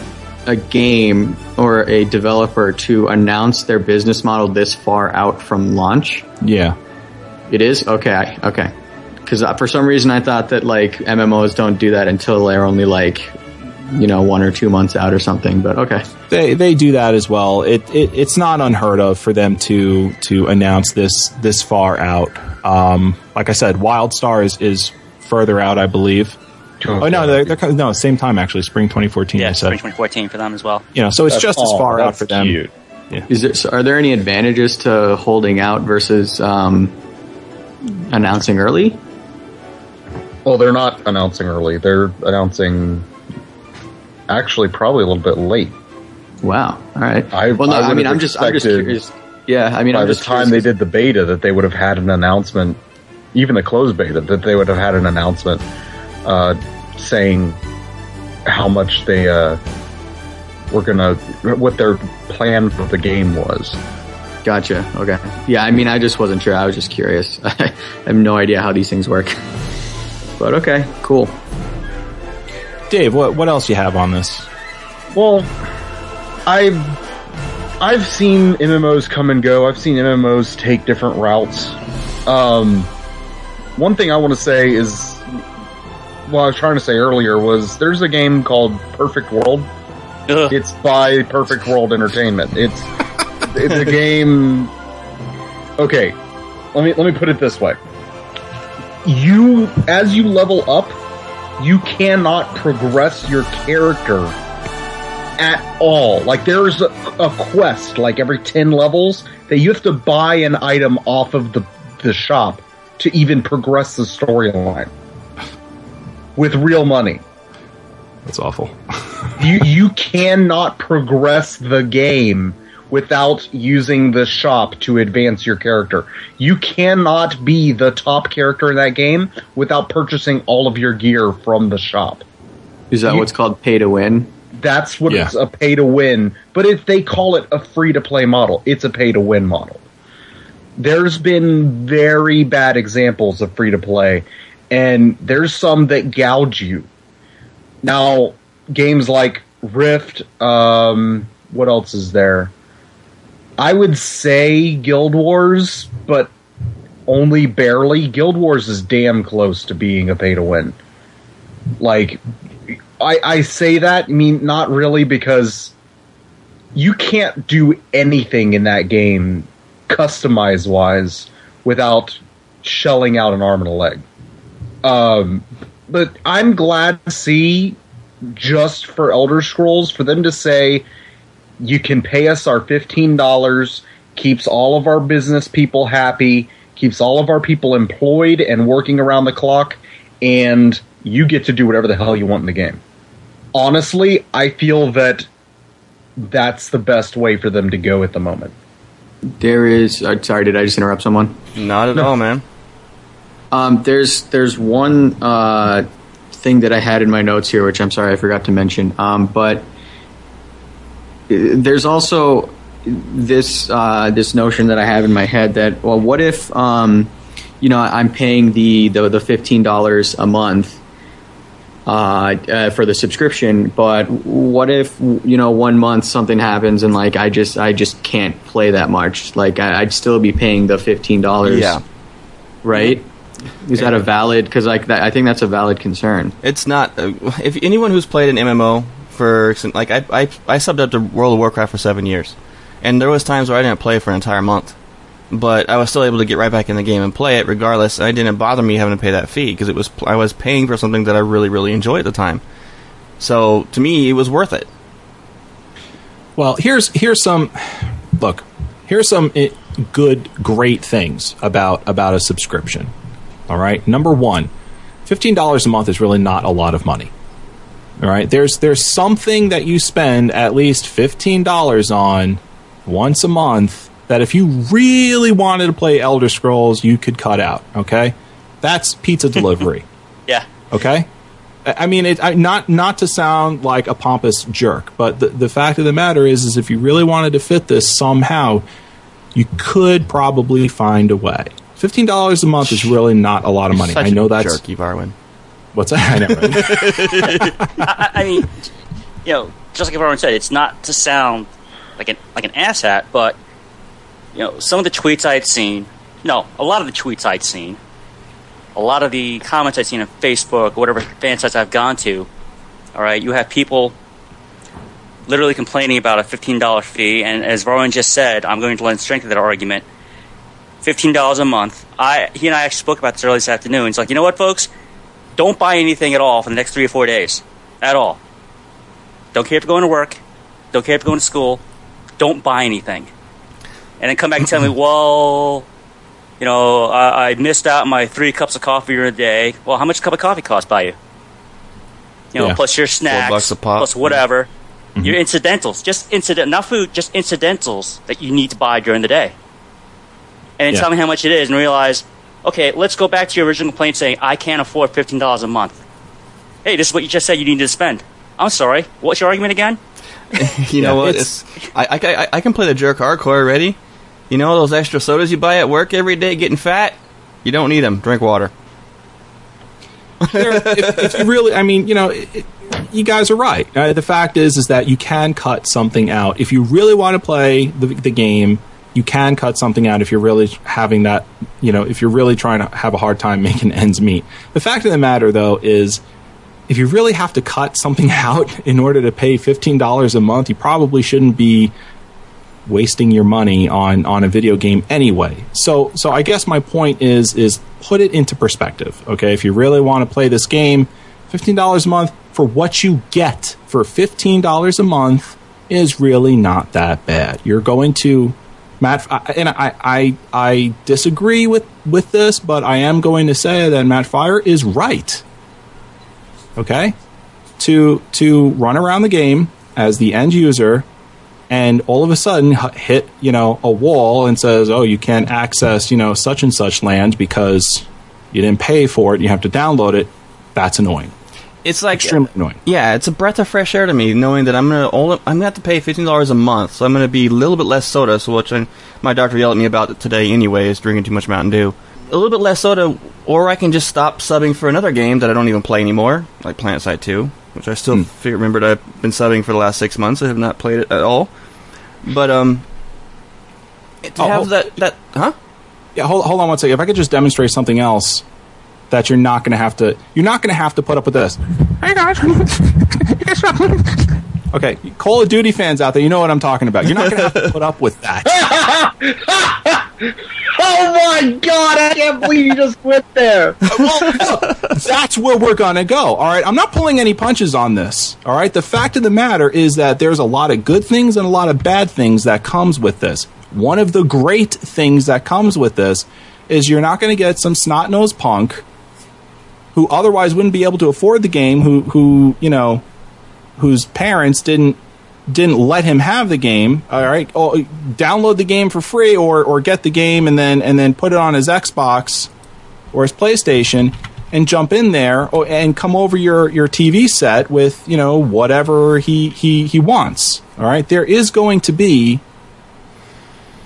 a game or a developer to announce their business model this far out from launch? Yeah, It is okay, okay. Because for some reason I thought that like MMOs don't do that until they're only like you know one or two months out or something. But okay, they they do that as well. It, it it's not unheard of for them to to announce this this far out. Um, like I said, WildStar is is further out, I believe. Oh no, they're, they're no same time actually, spring 2014. Yeah, I spring 2014 for them as well. You know, so it's That's just as all- far out for them. cute. is there so are there any advantages to holding out versus um, announcing early? Well, they're not announcing early. They're announcing actually probably a little bit late. Wow. All right. I- well, no, I I, mean, I'm just, I'm just curious. Yeah, I mean, By I'm the just time they did the beta, that they would have had an announcement, even the closed beta, that they would have had an announcement uh, saying how much they uh, were gonna, what their plan for the game was. Gotcha. Okay. Yeah, I mean, I just wasn't sure. I was just curious. <laughs> I have no idea how these things work. <laughs> But okay, cool. Dave, what what else you have on this? Well, I've I've seen MMOs come and go. I've seen MMOs take different routes. Um, one thing I want to say is, what I was trying to say earlier was there's a game called Perfect World. Ugh. It's by Perfect World Entertainment. It's it's a game. Okay, let me let me put it this way. You as you level up, you cannot progress your character at all. Like there's a, a quest like every 10 levels that you have to buy an item off of the the shop to even progress the storyline with real money. That's awful. <laughs> You you cannot progress the game without using the shop to advance your character. You cannot be the top character in that game without purchasing all of your gear from the shop. Is that You- what's called pay to win? That's what Yeah. it's a pay to win. But if they call it a free to play model, it's a pay to win model. There's been very bad examples of free to play, and there's some that gouge you. Now, games like Rift, um, what else is there? I would say Guild Wars, but only barely. Guild Wars is damn close to being a pay to win. Like, I, I say that, mean, not really because you can't do anything in that game customize wise without shelling out an arm and a leg. Um, but I'm glad to see just for Elder Scrolls for them to say you can pay us our fifteen dollars, keeps all of our business people happy, keeps all of our people employed and working around the clock, and you get to do whatever the hell you want in the game. Honestly, I feel that that's the best way for them to go at the moment. There is. Uh, sorry, did I just interrupt someone? Not at all, man. Um, there's there's one uh, thing that I had in my notes here, which I'm sorry I forgot to mention. Um, but uh, there's also this uh, this notion that I have in my head that well, what if um, you know I'm paying the the, the fifteen dollars a month uh, uh, for the subscription, but what if you know one month something happens and like I just I just can't play that much? Like I, I'd still be paying the fifteen dollars, Yeah. right? Is that a valid? Because like that, I think that's a valid concern. It's not. Uh, if anyone who's played an MMO for like I, I I subbed up to World of Warcraft for seven years, and there was times where I didn't play for an entire month, but I was still able to get right back in the game and play it regardless. And it didn't bother me having to pay that fee because it was I was paying for something that I really really enjoyed at the time. So to me, it was worth it. Well, here's here's some look. Here's some eh, good, great things about about a subscription. All right, number one, fifteen dollars a month is really not a lot of money. All right, there's there's something that you spend at least fifteen dollars on once a month that if you really wanted to play Elder Scrolls, you could cut out. Okay, that's pizza <laughs> delivery. Yeah. Okay. I I mean, it, I, not not to sound like a pompous jerk, but the, the fact of the matter is, is if you really wanted to fit this somehow, you could probably find a way. Fifteen dollars a month is really not a lot of money. Such I know a that's jerky, Varwin. what's that. I know. Right? <laughs> I, I mean, you know, just like everyone said, it's not to sound like an like an asshat, but you know, some of the tweets I had seen, no, a lot of the tweets I'd seen, a lot of the comments I'd seen on Facebook, whatever fan sites I've gone to. All right, you have people literally complaining about a fifteen dollar fee, and as Varun just said, I'm going to lend strength to that argument. Fifteen dollars a month. I he and I actually spoke about this earlier this afternoon. He's like, you know what, folks? Don't buy anything at all for the next three or four days. At all. Don't care if you're going to work. Don't care if you're going to school. Don't buy anything. And then come back and tell me, <laughs> well, you know, I, I missed out on my three cups of coffee during the day. Well, how much a cup of coffee cost by you? You know, Yeah. plus your snacks, bucks a pop. plus whatever. Mm-hmm. Your incidentals, just incident, not food, just incidentals that you need to buy during the day. And Yeah. tell me how much it is, and realize, okay, let's go back to your original complaint saying I can't afford fifteen dollars a month. Hey, this is what you just said you need to spend. I'm sorry. What's your argument again? <laughs> You know what? it's- It's, I, I, I- I can play the jerk hardcore already. You know those extra sodas you buy at work every day getting fat? You don't need them. Drink water. There- if, if you really, I mean, you know, it, it- you guys are right. Uh, the fact is, is that you can cut something out if you really want to play the, the game. You can cut something out if you're really having that, you know, if you're really trying to have a hard time making <laughs> ends meet. The fact of the matter, though, is if you really have to cut something <laughs> out in order to pay fifteen dollars a month, you probably shouldn't be wasting your money on on a video game anyway. So so I guess my point is is put it into perspective. Okay, if you really want to play this game, fifteen dollars a month for what you get for fifteen dollars a month is really not that bad. You're going to Matt, and I, I I disagree with with this, but I am going to say that Matt Firor is right. Okay, to to run around the game as the end user and all of a sudden hit you know a wall and says oh you can't access you know such and such land because you didn't pay for it you have to download it. That's annoying It's like extremely annoying Yeah, it's a breath of fresh air to me, knowing that I'm gonna only, I'm gonna have to pay fifteen dollars a month, so I'm gonna be a little bit less soda. So which I, my doctor yelled at me about today, anyways, drinking too much Mountain Dew. A little bit less soda, or I can just stop subbing for another game that I don't even play anymore, like PlanetSide Two, which I still figure, remembered I've been subbing for the last six months. I have not played it at all, but um, to Oh, have oh. that that huh? yeah hold, hold on one second if i could just demonstrate something else that you're not going to have to you're not going to have to put up with this hey guys okay call of duty fans out there you know what i'm talking about you're not going to have to put up with that <laughs> Oh my god, I can't believe you just went there. that's where we're going to go. All right. I'm not pulling any punches on this. All right. The fact of the matter is that there's a lot of good things and a lot of bad things that comes with this. One of the great things that comes with this is you're not going to get some snot nosed punk who otherwise wouldn't be able to afford the game, who who you know, whose parents didn't didn't let him have the game. All right, oh, download the game for free, or or get the game and then and then put it on his Xbox or his PlayStation and jump in there and come over your, your TV set with you know whatever he, he he wants. All right, there is going to be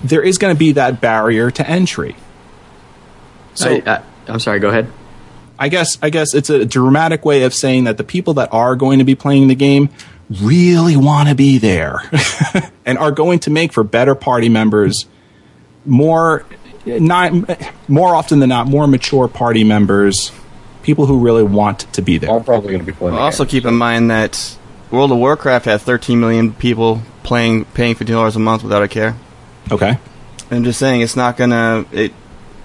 there is going to be that barrier to entry. So I, I, I'm sorry. Go ahead. I guess I guess it's a dramatic way of saying that the people that are going to be playing the game really want to be there <laughs> and are going to make for better party members, more not more often than not more mature party members, people who really want to be there. I'm probably going to be playing. the Also, keep in mind that World of Warcraft had 13 million people playing, paying 15 dollars a month without a care. Okay. I'm just saying it's not gonna it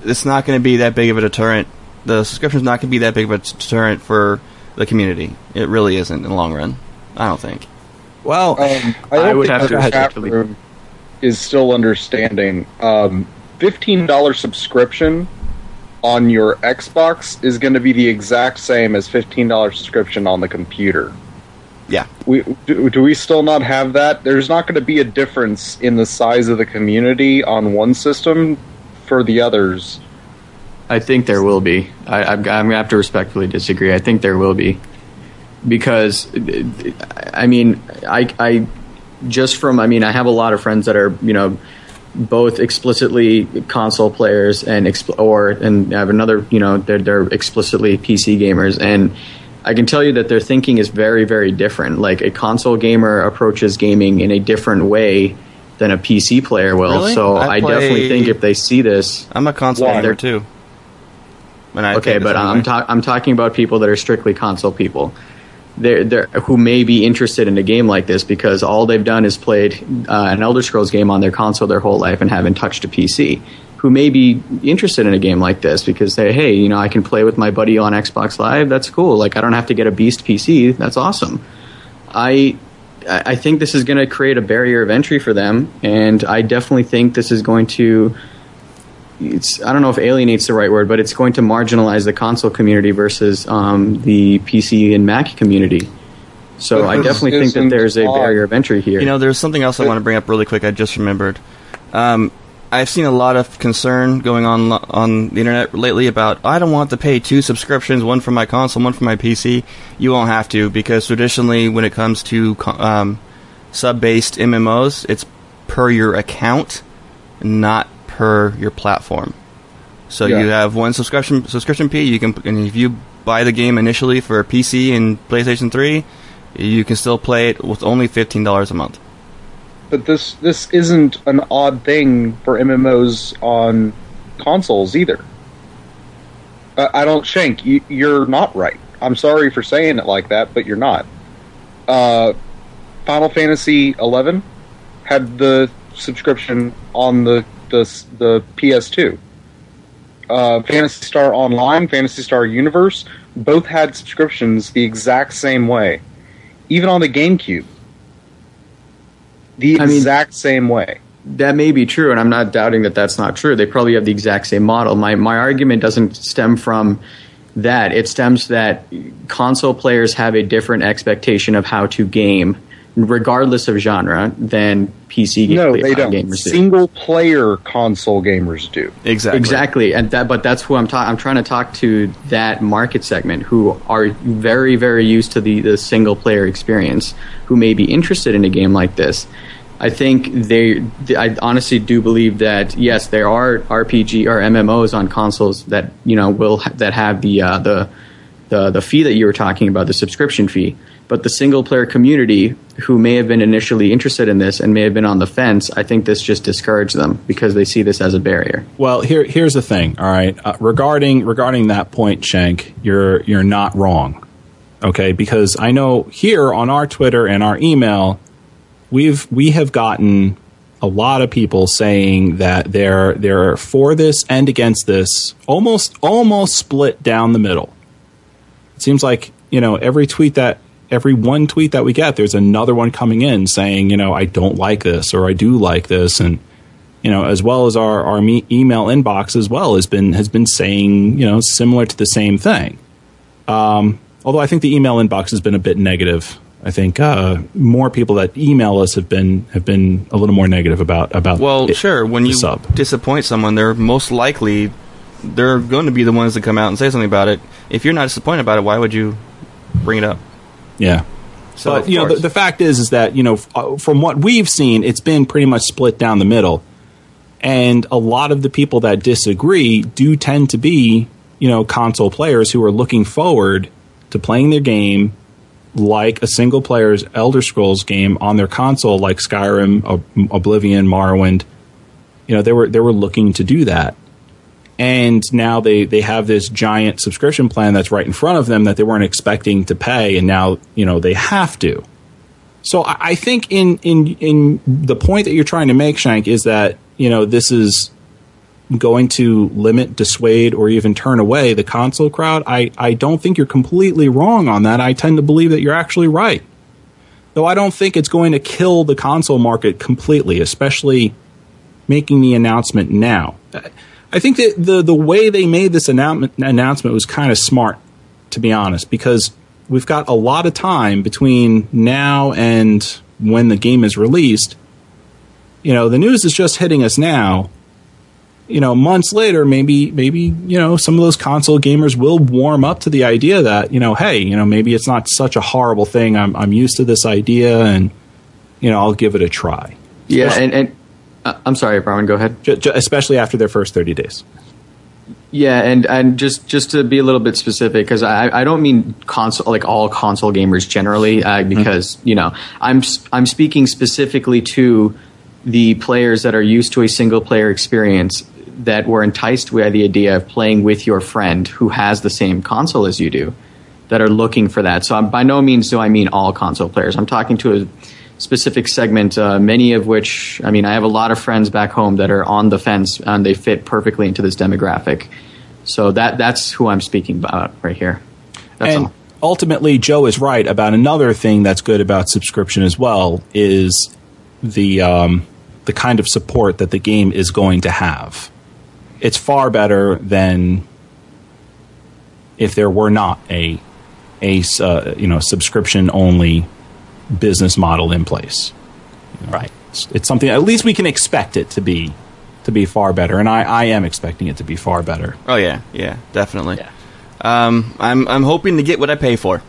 it's not gonna be that big of a deterrent. The subscription's not gonna be that big of a deterrent for the community. It really isn't in the long run. I don't think. Well, Um, I, I don't would think have to the chat respectfully- room is still understanding. Um, Fifteen dollar subscription on your Xbox is going to be the exact same as fifteen dollar subscription on the computer. Yeah. We do, do we still not have that? There's not going to be a difference in the size of the community on one system for the others. I think there will be. I, I'm, I'm going to have to respectfully disagree. I think there will be. Because, I mean, I, I just from, I mean, I have a lot of friends that are, you know, both explicitly console players and or and I have another, you know, they're, they're explicitly PC gamers and I can tell you that their thinking is very, very different. Like a console gamer approaches gaming in a different way than a PC player will. Really? So I I, definitely think if they see this, I'm a console gamer too. Okay, but I'm ta- I'm talking about people that are strictly console people. They're, they're, who may be interested in a game like this because all they've done is played uh, an Elder Scrolls game on their console their whole life and haven't touched a PC. Who may be interested in a game like this because they, hey, you know, I can play with my buddy on Xbox Live. That's cool. Like I don't have to get a beast PC. That's awesome. I I I think this is going to create a barrier of entry for them, and I definitely think this is going to. It's, I don't know if alienates the right word, but it's going to marginalize the console community versus um, the PC and Mac community. So But I definitely think that isn't there's a barrier of entry here. You know, there's something else I want to bring up really quick. I just remembered. Um, I've seen a lot of concern going on on the internet lately about I don't want to pay two subscriptions, one for my console, one for my PC. You won't have to because traditionally, when it comes to um, sub-based MMOs, it's per your account, not per your platform. So Yeah. you have one subscription subscription fee. You can, and if you buy the game initially for PC and PlayStation 3, you can still play it with only fifteen dollars a month. But this this isn't an odd thing for MMOs on consoles either. I, I don't, Shank. You, you're not right. I'm sorry for saying it like that, but you're not. Uh, Final Fantasy XI had the subscription on the the the PS2. Uh, Phantasy Star Online, Phantasy Star Universe, both had subscriptions the exact same way, even on the GameCube. The I mean- exact same way. that may be true, and I'm not doubting that that's not true. They probably have the exact same model. My my argument doesn't stem from that. It stems that console players have a different expectation of how to game, regardless of genre, than PC game- No, they don't. gamers do. Single player console gamers do. Exactly. Exactly, and that, but that's who I'm talking. I'm trying to talk to that market segment who are very, very used to the, the single player experience, who may be interested in a game like this. I think they. I honestly do believe that yes, there are RPG or MMOs on consoles that you know will that have the uh, the the the fee that you were talking about, the subscription fee. But the single player community who may have been initially interested in this and may have been on the fence, I think this just discouraged them because they see this as a barrier. Well, here here's the thing. All right, uh, regarding regarding that point, Shank, you're you're not wrong. Okay, because I know here on our Twitter and our email, we've we have gotten a lot of people saying that they're they're for this and against this, almost almost split down the middle. Seems like you know every tweet that every one tweet that we get, there's another one coming in saying you know I don't like this or I do like this and you know, as well as our our me- email inbox as well has been has been saying you know similar to the same thing. Um, although I think the email inbox has been a bit negative. I think uh, more people that email us have been have been a little more negative about about. Well, it- sure. When you sub. disappoint someone, they're most likely they're going to be the ones that come out and say something about it. If you're not disappointed about it, why would you bring it up? yeah. So, but of you know, the, the fact is, is that you know, f- uh, from what we've seen, it's been pretty much split down the middle, and a lot of the people that disagree do tend to be, you know, console players who are looking forward to playing their game like a single player's Elder Scrolls game on their console, like Skyrim, Ob- Oblivion, Morrowind. You know, they were they were looking to do that, and now they they have this giant subscription plan that's right in front of them that they weren't expecting to pay, and now you know they have to. So I, I think in in in the point that you're trying to make, Shank, is that you know, this is going to limit, dissuade, or even turn away the console crowd, I, I don't think you're completely wrong on that. I tend to believe that you're actually right. Though I don't think it's going to kill the console market completely, especially making the announcement now. I think that the, the way they made this announcement, announcement was kind of smart, to be honest, because we've got a lot of time between now and when the game is released. You know, the news is just hitting us now you know, months later, maybe, maybe, you know, some of those console gamers will warm up to the idea that, you know, hey, you know, maybe it's not such a horrible thing. I'm, I'm used to this idea and, you know, I'll give it a try. Yeah. Especially, and, and uh, I'm sorry, Brian, go ahead. J- j- especially after their first 30 days. Yeah, and, and just, just to be a little bit specific, because I, I don't mean console like all console gamers generally, uh, because mm-hmm. you know I'm I'm speaking specifically to the players that are used to a single player experience that were enticed by the idea of playing with your friend who has the same console as you do that are looking for that. So I'm, by no means do I mean all console players. I'm talking to a specific segment, uh, many of which, I mean, I have a lot of friends back home that are on the fence and they fit perfectly into this demographic. So that that's who I'm speaking about right here. That's and all. ultimately, Joe is right about another thing that's good about subscription as well is the um, the kind of support that the game is going to have it's far better than if there were not a a uh, you know subscription only business model in place. Right. It's, it's, something at least we can expect it to be to be far better, and I, I am expecting it to be far better. Oh yeah, yeah, definitely. Yeah. Um, I'm I'm hoping to get what I pay for,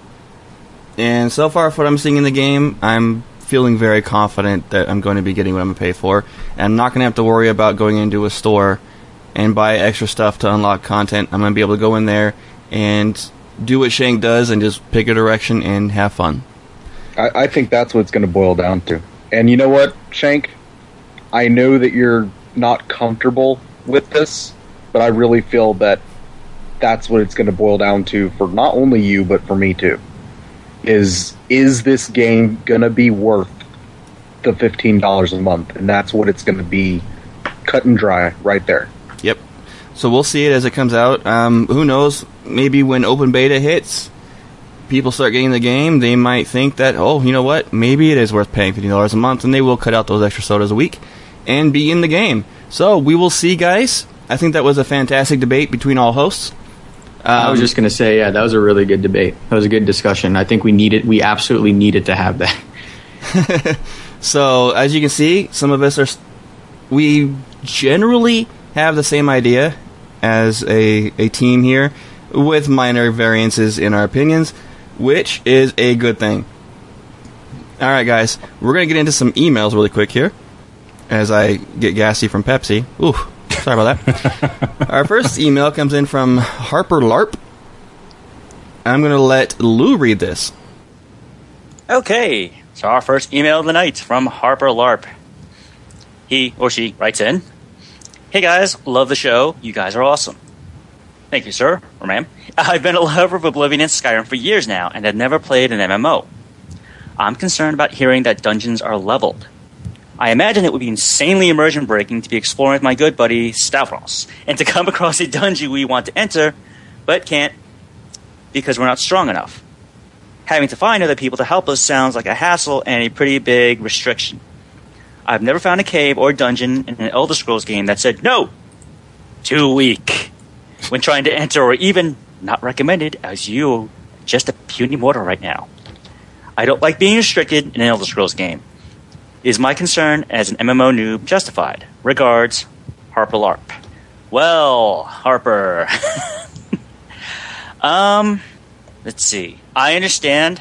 and so far, what I'm seeing in the game, I'm feeling very confident that I'm going to be getting what I'm going to pay for, and I'm not going to have to worry about going into a store and buy extra stuff to unlock content. I'm going to be able to go in there and do what Shank does and just pick a direction and have fun. I, I think that's what it's going to boil down to. And you know what, Shank? I know that you're not comfortable with this, but I really feel that that's what it's going to boil down to for not only you, but for me too. Is is this game going to be worth the $15 a month? And that's what it's going to be cut and dry right there. Yep. So we'll see it as it comes out. Um, who knows? Maybe when open beta hits, people start getting the game, they might think that, oh, you know what? Maybe it is worth paying $15 a month, and they will cut out those extra sodas a week and be in the game. So we will see, guys. I think that was a fantastic debate between all hosts. Um, I was just going to say, yeah, that was a really good debate. That was a good discussion. I think we needed, we absolutely needed to have that. <laughs> so as you can see, some of us are, we generally have the same idea as a, a team here, with minor variances in our opinions, which is a good thing. Alright, guys, we're going to get into some emails really quick here as I get gassy from Pepsi. Ooh, sorry about that. <laughs> our first email comes in from Harper LARP. I'm going to let Lou read this. Okay, so our first email of the night from Harper LARP. He or she writes in Hey guys, love the show. You guys are awesome. Thank you, sir or ma'am. <laughs> I've been a lover of Oblivion and Skyrim for years now and have never played an MMO. I'm concerned about hearing that dungeons are leveled. I imagine it would be insanely immersion breaking to be exploring with my good buddy Stavros and to come <laughs> across a dungeon we want to enter, but can't because we're not strong enough. Having to find other people to help us sounds like a hassle and a pretty big restriction. I've never found a cave or dungeon in an Elder Scrolls game that said no, too weak when trying to enter, or even not recommended as you just a puny mortal right now. I don't like being restricted in an Elder Scrolls game. Is my concern as an MMO noob justified? Regards, Harper LARP. Well, Harper. <laughs> um, let's see. I understand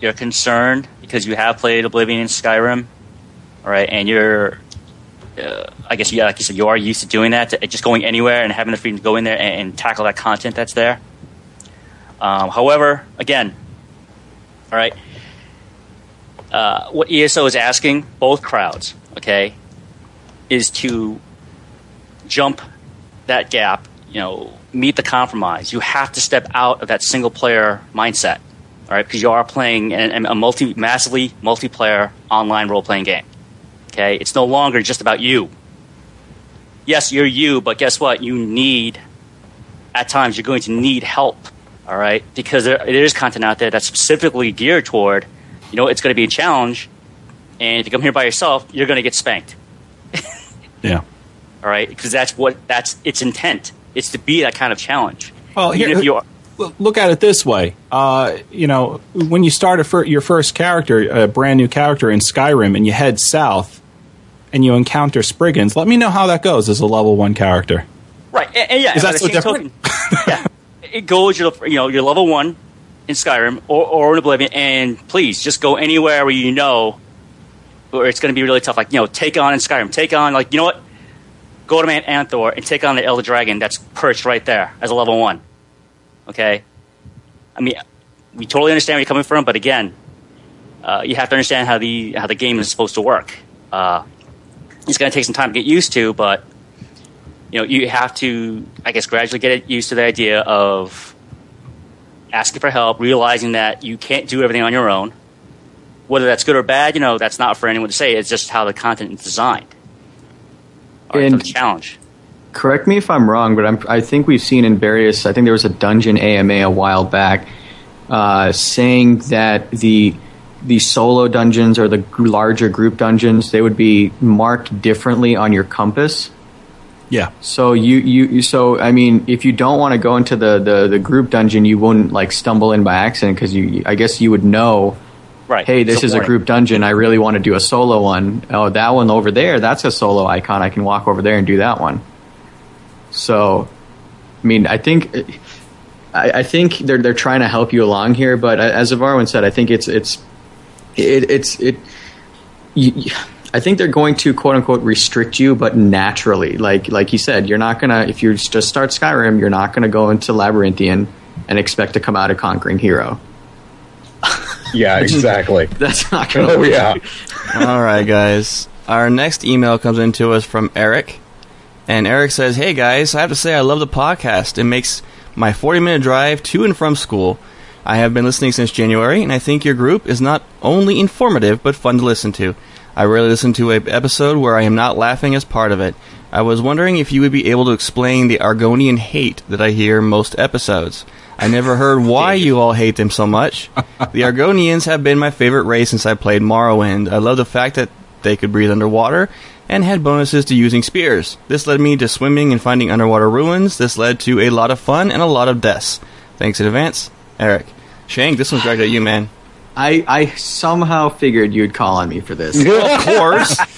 your concern because you have played Oblivion and Skyrim all right, and you're, uh, I guess, yeah, like you said, you are used to doing that, to just going anywhere and having the freedom to go in there and, and tackle that content that's there. Um, however, again, all right, uh, what ESO is asking both crowds, okay, is to jump that gap, you know, meet the compromise. You have to step out of that single player mindset, all right, because you are playing a, a multi massively multiplayer online role playing game. Okay, it's no longer just about you. yes, you're you, but guess what? You need, at times, you're going to need help. All right, because there, there is content out there that's specifically geared toward, you know, it's going to be a challenge, and if you come here by yourself, you're going to get spanked. <laughs> Yeah. All right, because that's what that's its intent. It's to be that kind of challenge. Well, Even here- if you are, Look at it this way. Uh, you know, when you start a fir- your first character, a brand new character in Skyrim, and you head south, and you encounter Spriggans, let me know how that goes as a level one character. right, and, and yeah, Is that so different? token- <laughs> yeah, it goes. You're you know you're level one in Skyrim or, or in Oblivion, and please just go anywhere where you know where it's going to be really tough. Like you know, take on in Skyrim, take on like you know what, go to Mount Anthor and take on the Elder Dragon that's perched right there as a level one. Okay, I mean, we totally understand where you're coming from, but again, uh, you have to understand how the how the game is supposed to work. Uh, it's going to take some time to get used to, but you know you have to, I guess, gradually get used to the idea of asking for help, realizing that you can't do everything on your own. Whether that's good or bad, you know, that's not for anyone to say. It's just how the content is designed. Right, And- challenge. Correct me if I'm wrong, but I'm, I think we've seen in various. I think there was a dungeon AMA a while back uh, saying that the the solo dungeons or the larger group dungeons they would be marked differently on your compass. Yeah. So you, you, you so I mean, if you don't want to go into the, the, the group dungeon, you wouldn't like stumble in by accident because you. I guess you would know. Right. Hey, this It's is a group dungeon. I really want to do a solo one. Oh, that one over there, that's a solo icon. I can walk over there and do that one. So, I mean, I think I, I think they're they're trying to help you along here, but as Avarwin said, I think it's it's it, it's it. You, you- I think they're going to quote unquote restrict you, but naturally, like like you said, you're not gonna if you just start Skyrim, you're not gonna go into Labyrinthian and expect to come out a conquering hero. <laughs> Yeah, exactly. <laughs> That's not gonna. oh work. yeah. <laughs> All right, guys. Our next email comes into us from Eric. And Eric says, Hey, guys, I have to say I love the podcast. It makes my 40 minute drive to and from school. I have been listening since January, and I think your group is not only informative, but fun to listen to. I rarely listen to an episode where I am not laughing as part of it. I was wondering if you would be able to explain the Argonian hate that I hear most episodes. I never heard <laughs> why you all hate them so much. <laughs> The Argonians have been my favorite race since I played Morrowind. I love the fact that they could breathe underwater and had bonuses to using spears. This led me to swimming and finding underwater ruins. This led to a lot of fun and a lot of deaths. Thanks in advance, Eric. Shank, this one's directed at you, man. I I somehow figured you'd call on me for this. <laughs> Of course. <laughs>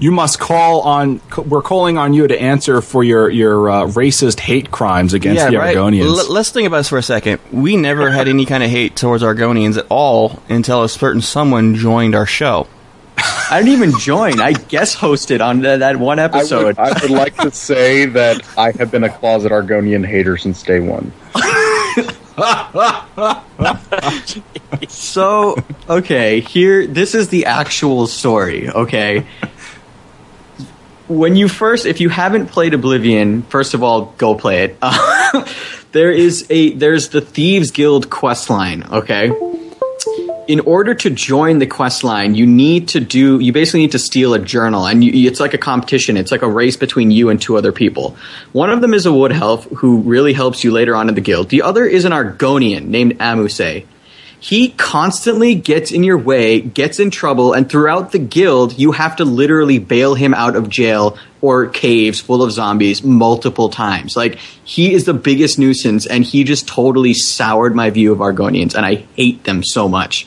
You must call on. We're calling on you to answer for your your uh, racist hate crimes against the Argonians. L- let's think about this for a second. We never had any kind of hate towards Argonians at all until a certain someone joined our show. <laughs> I didn't even join. I guest hosted on that, that one I episode. would, I would like to say that I have been a closet Argonian hater since day one. So, okay, here, this is the actual story, okay? When you first, if you haven't played Oblivion, first of all, go play it. Uh, <laughs> there is a, there's the Thieves Guild quest line, okay? In order to join the quest line, you need to do, you basically need to steal a journal, and you, it's like a competition. It's like a race between you and two other people. One of them is a wood elf who really helps you later on in the guild. The other is an Argonian named Amusei he constantly gets in your way, gets in trouble, and throughout the guild, you have to literally bail him out of jail or caves full of zombies multiple times. Like, he is the biggest nuisance, and he just totally soured my view of Argonians, and I hate them so much.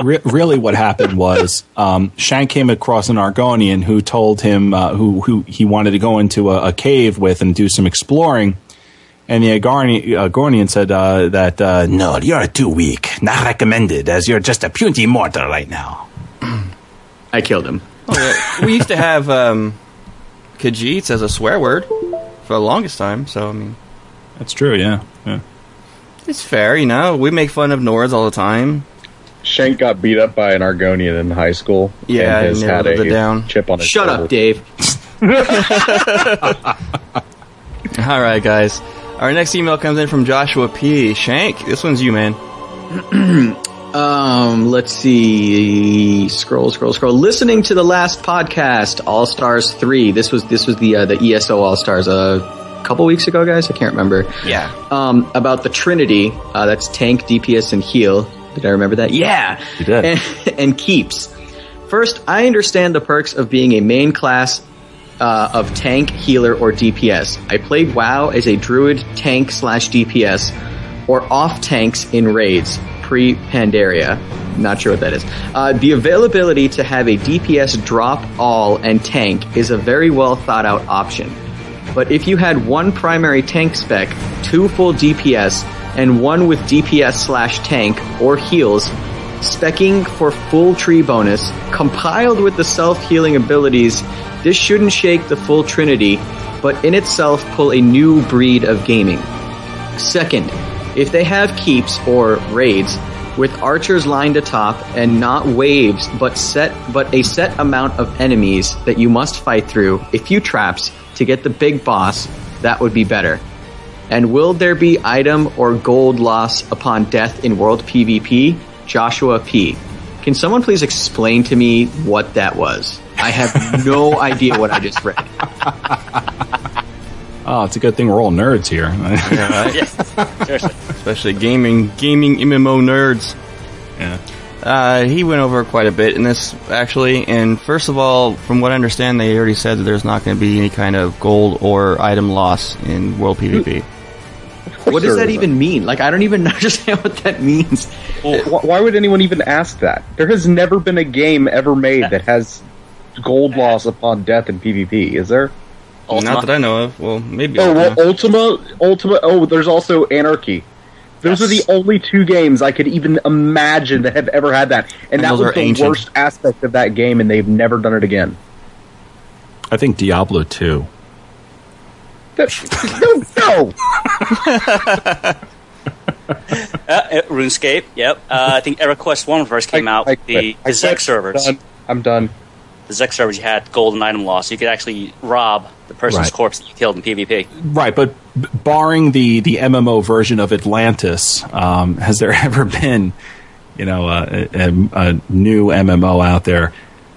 Re- really, what happened was um, Shank came across an Argonian who told him uh, who who he wanted to go into a, a cave with and do some exploring. And the Argonian said uh, that uh, no, you're too weak, not recommended, as you're just a puny mortal right now. <clears throat> I killed him. Oh, yeah. we used to have um, Khajiits as a swear word for the longest time, so I mean, That's true. Yeah. yeah. it's fair, you know. We make fun of Nords all the time. Shank got beat up by an Argonian in high school. Yeah, and has I had a down. chip on his Shut shoulder. up, Dave. <laughs> All right, guys. Our next email comes in from Joshua P. Shank. This one's you, man. <clears throat> Um, let's see. Scroll, scroll, scroll. Listening to the last podcast, All Stars Three. This was this was the uh, the ESO All Stars a couple weeks ago, guys. I can't remember. Yeah. Um, about the Trinity. Uh, that's tank, DPS, and heal. Did I remember that? Yeah. You did. And, and keeps. First, I understand the perks of being a main class uh, of tank, healer, or DPS. I played WoW as a druid tank slash DPS, or off tanks in raids pre Pandaria. Not sure what that is. Uh, the availability to have a DPS drop all and tank is a very well thought out option. But if you had one primary tank spec, two full DPS, and one with DPS slash tank or heals, specking for full tree bonus, compiled with the self healing abilities, this shouldn't shake the full trinity, but in itself pull a new breed of gaming. Second, if they have keeps or raids with archers lined atop and not waves but set but a set amount of enemies that you must fight through, a few traps to get the big boss, that would be better. And will there be item or gold loss upon death in world PvP? Joshua P. Can someone please explain to me what that was? I have no <laughs> idea what I just read. <laughs> Oh, it's a good thing we're all nerds here. Yeah, right? <laughs> Yeah, seriously. Especially gaming, gaming MMO nerds. yeah. Uh, he went over quite a bit in this actually, and first of all, from what I understand, they already said that there's not going to be any kind of gold or item loss in World PvP. What does that even mean? Like, I don't even <laughs> understand what that means. Wh- Why would anyone even ask that? There has never been a game ever made that <laughs> has gold loss upon death in PvP. Is there? Ultima. Not that I know of. Well, maybe. Oh, well, Ultima. Ultima, Ultima. Oh, there's also Anarchy. Those are the only two games I could even imagine that have ever had that, and, And that was the ancient. worst aspect of that game, and they've never done it again. I think Diablo 2. That- no, no. <laughs> Uh, uh, RuneScape, yep. Uh, I think EverQuest 1 first came I- out I with the, quit. I the Zek servers. Done. I'm done. The Zek servers, you had golden item loss. You could actually rob the person's Right. corpse that you killed in PvP. Right, but b- barring the, the MMO version of Atlantis, um, has there <laughs> ever been, you know, a, a, a new MMO out there?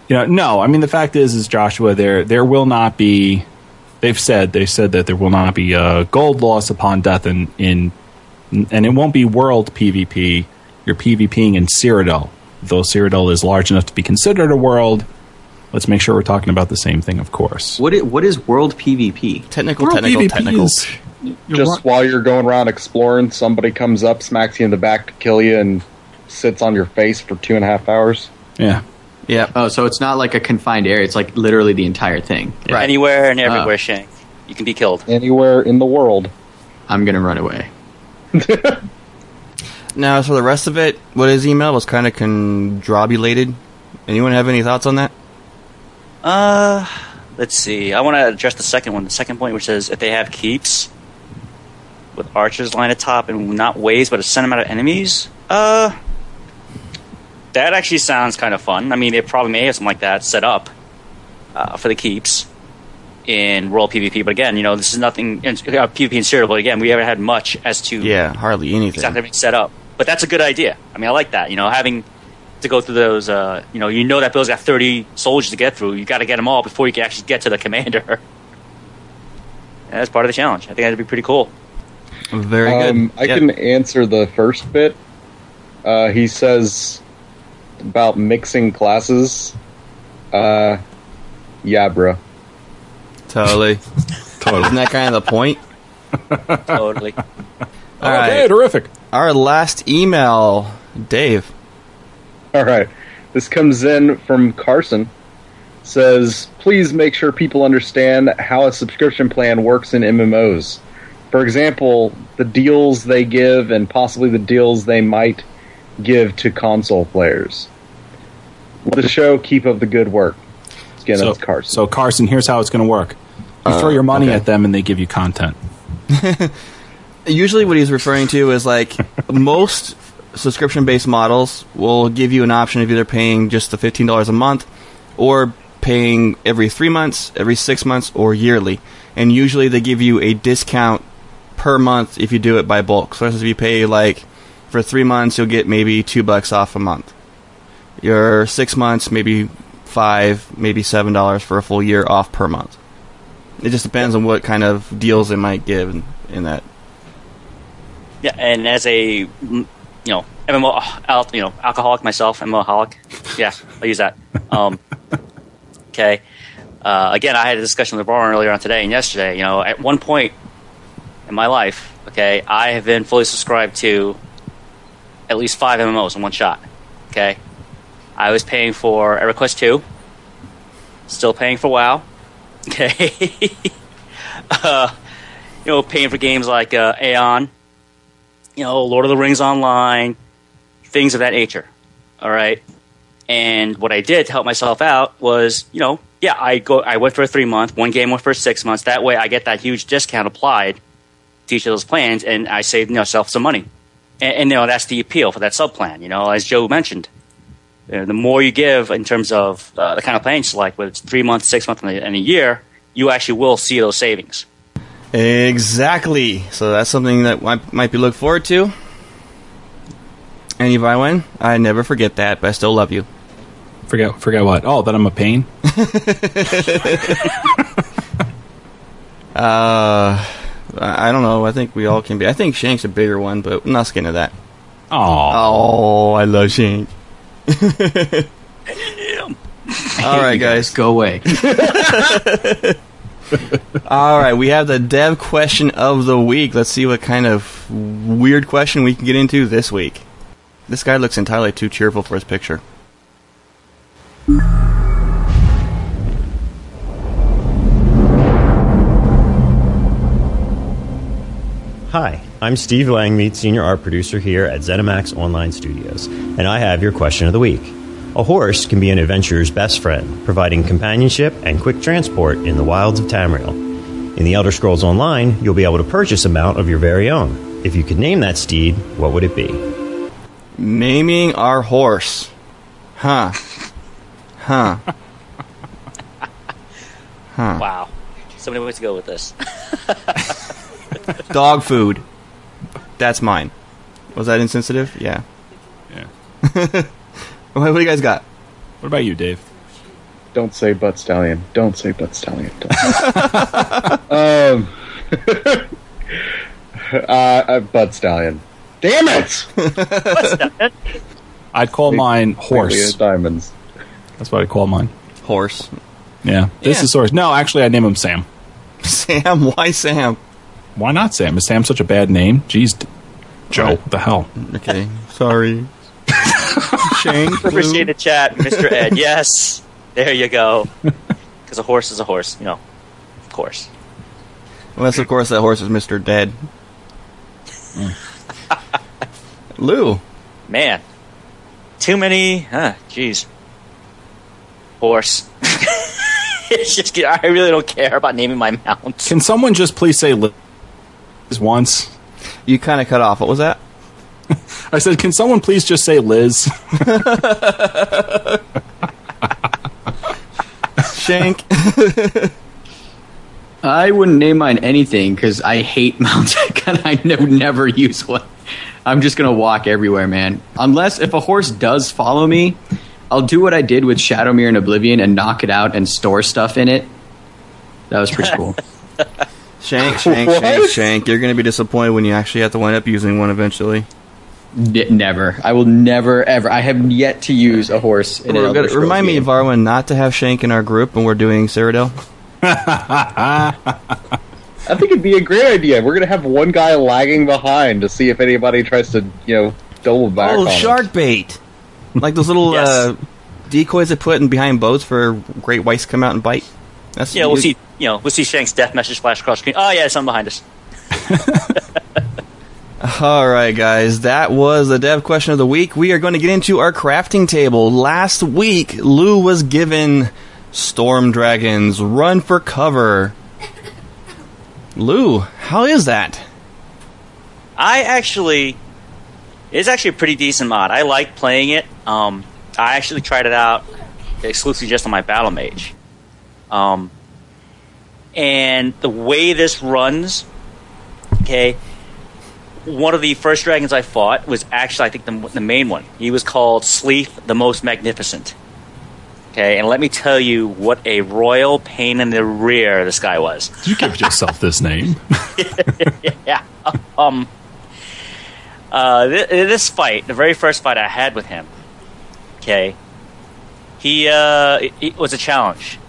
You know, no. I mean, the fact is, is Joshua, there there will not be. They've said they said that there will not be a gold loss upon death in, in and it won't be world PvP. You're PvPing in Cyrodiil, though Cyrodiil is large enough to be considered a world. Let's make sure we're talking about the same thing, of course. What is, what is world PvP? Technical, World technical, PvP technical. is- Just right. while you're going around exploring, somebody comes up, smacks you in the back to kill you, and sits on your face for two and a half hours. yeah. Yep. Oh, so it's not like a confined area. It's like literally the entire thing. Right. Anywhere and everywhere, Oh. Shank. You can be killed. Anywhere in the world. I'm gonna run away. <laughs> Now, so the rest of it, what his email was kind of conjobulated. Anyone have any thoughts on that? Uh, let's see. I want to address the second one. The second point, which says if they have keeps with archers lined atop and not waves, but a set amount of enemies. Uh, that actually sounds kind of fun. I mean, they probably may have something like that set up uh, for the keeps in World PvP. But again, you know, this is nothing in, uh, PvP in Cyrodiil. But again, we haven't had much as to Yeah, hardly anything. exactly everything set up. But that's a good idea. I mean, I like that. You know, having to go through those. Uh, you know, you know that Bill's got thirty soldiers to get through. You got to get them all before you can actually get to the commander. <laughs> That's part of the challenge. I think that'd be pretty cool. Very Um, good. I Yeah. can answer the first bit. Uh, he says about mixing classes. Uh, yeah, bro. Totally. totally. Isn't that kind of the point? Totally. All okay, right. terrific. Our last email, Dave. All right. This comes in from Carson. Says, please make sure people understand how a subscription plan works in MMOs. For example, the deals they give and possibly the deals they might give to console players. Let the show keep up the good work. Again, so, that's Carson. so Carson, here's how it's going to work. You throw uh, your money okay. at them, and they give you content. <laughs> Usually, what he's referring to is like <laughs> most subscription based models will give you an option of either paying just the $15 a month or paying every three months, every six months, or yearly. And usually, they give you a discount per month if you do it by bulk. So, if you pay like for three months, you'll get maybe two bucks off a month. Your six months, maybe five, maybe seven dollars for a full year off per month. It just depends on what kind of deals they might give in, in that. Yeah, and as a you know MMO al- you know alcoholic myself, i'm MMOholic. Yeah, I'll use that. Um, <laughs> okay. Uh, again, I had a discussion with Brian earlier on today and yesterday. You know, at one point in my life, okay, I have been fully subscribed to at least five MMOs in one shot. Okay, I was paying for EverQuest two, still paying for WoW. <laughs> Okay, uh, you know, paying for games like uh, Aion, you know, Lord of the Rings Online, things of that nature. All right. And what I did to help myself out was, you know, yeah, I go, I went for a three month, one game went for six months. That way, I get that huge discount applied to each of those plans, and I save you know, myself some money. And, and you know, that's the appeal for that sub plan. You know, as Joe mentioned, you know, the more you give in terms of uh, the kind of plan you select, whether it's three months, six months, and a, and a year, you actually will see those savings. Exactly. So that's something that I might be looked forward to. And if I win, I never forget that, but I still love you. Forget forget what? Oh, that I'm a pain. <laughs> Uh, I I don't know. I think we all can be. I think Shank's a bigger one, but I'm not getting into that. Oh, Oh, I love Shank. <laughs> all right, guys. Go away. <laughs> All right, we have the dev question of the week. Let's see what kind of weird question we can get into this week. This guy looks entirely too cheerful for his picture. Hi, I'm Steve Langmead, Senior Art Producer here at ZeniMax Online Studios, and I have your question of the week. A horse can be an adventurer's best friend, providing companionship and quick transport in the wilds of Tamriel. In the Elder Scrolls Online, you'll be able to purchase a mount of your very own. If you could name that steed, what would it be? Naming our horse. Huh. Huh. <laughs> Huh. Wow. So many ways to go with this. <laughs> <laughs> Dog food. That's mine. Was that insensitive? Yeah. yeah. <laughs> What what do you guys got? What about you, Dave? Don't say butt stallion. Don't say butt stallion. Don't. <laughs> um, uh, uh, butt stallion. Damn it! I'd call mine horse. Diamonds. That's what I'd call mine. Horse. Yeah, this Yeah. is horse. No, actually, I'd name him Sam. Sam? Why Sam? Why not Sam? Is Sam such a bad name? Jeez, d- Joe, what the hell? Okay. Sorry. <laughs> Shank. Appreciate the chat, Mr. Ed. Yes, there you go. Because a horse is a horse, you know. Of course. Unless, of course, that horse is Mr. Dead. <laughs> Lou. Man, too many. Huh? Jeez. Horse. <laughs> it's just I really don't care about naming my mount. Can someone just please say Liz once? You kind of cut off. What was that? <laughs> I said, can someone please just say Liz? <laughs> Shank. <laughs> I wouldn't name mine anything because I hate mounts and I ne- would never use one. I'm just gonna walk everywhere, man. Unless if a horse does follow me, I'll do what I did with Shadowmere and Oblivion and knock it out and store stuff in it. That was pretty cool. <laughs> Shank, Shank, What? Shank, Shank. You're going to be disappointed when you actually have to wind up using one eventually. N- never. I will never ever. I have yet to use a horse in an We're Elder gonna- Scrolls remind me, game. Varwin, not to have Shank in our group when we're doing Cyrodiil. <laughs> I think it'd be a great idea. We're gonna have one guy lagging behind to see if anybody tries to, you know, double back Oh, on shark bait! like those little <laughs> Yes. uh, decoys they put in behind boats for great whites to come out and bite. That's Yeah, we'll see. You know, we'll see Shank's death message flash across screen. Oh yeah, something behind us. <laughs> All right, guys, that was the dev question of the week. We are going to get into our crafting table. Last week, Lou was given Storm Dragons Run for Cover. Lou, how is that? I actually, it's actually a pretty decent mod. I like playing it. Um, I actually tried it out exclusively just on my Battle Mage. Um, and the way this runs, okay, one of the first dragons I fought was actually, I think, the, the main one. He was called Sleeth the Most Magnificent. Okay, and let me tell you what a royal pain in the rear this guy was. You give yourself this name. <laughs> <laughs> yeah. Um. Uh, th- this fight, the very first fight I had with him, okay, he uh, it, it was a challenge.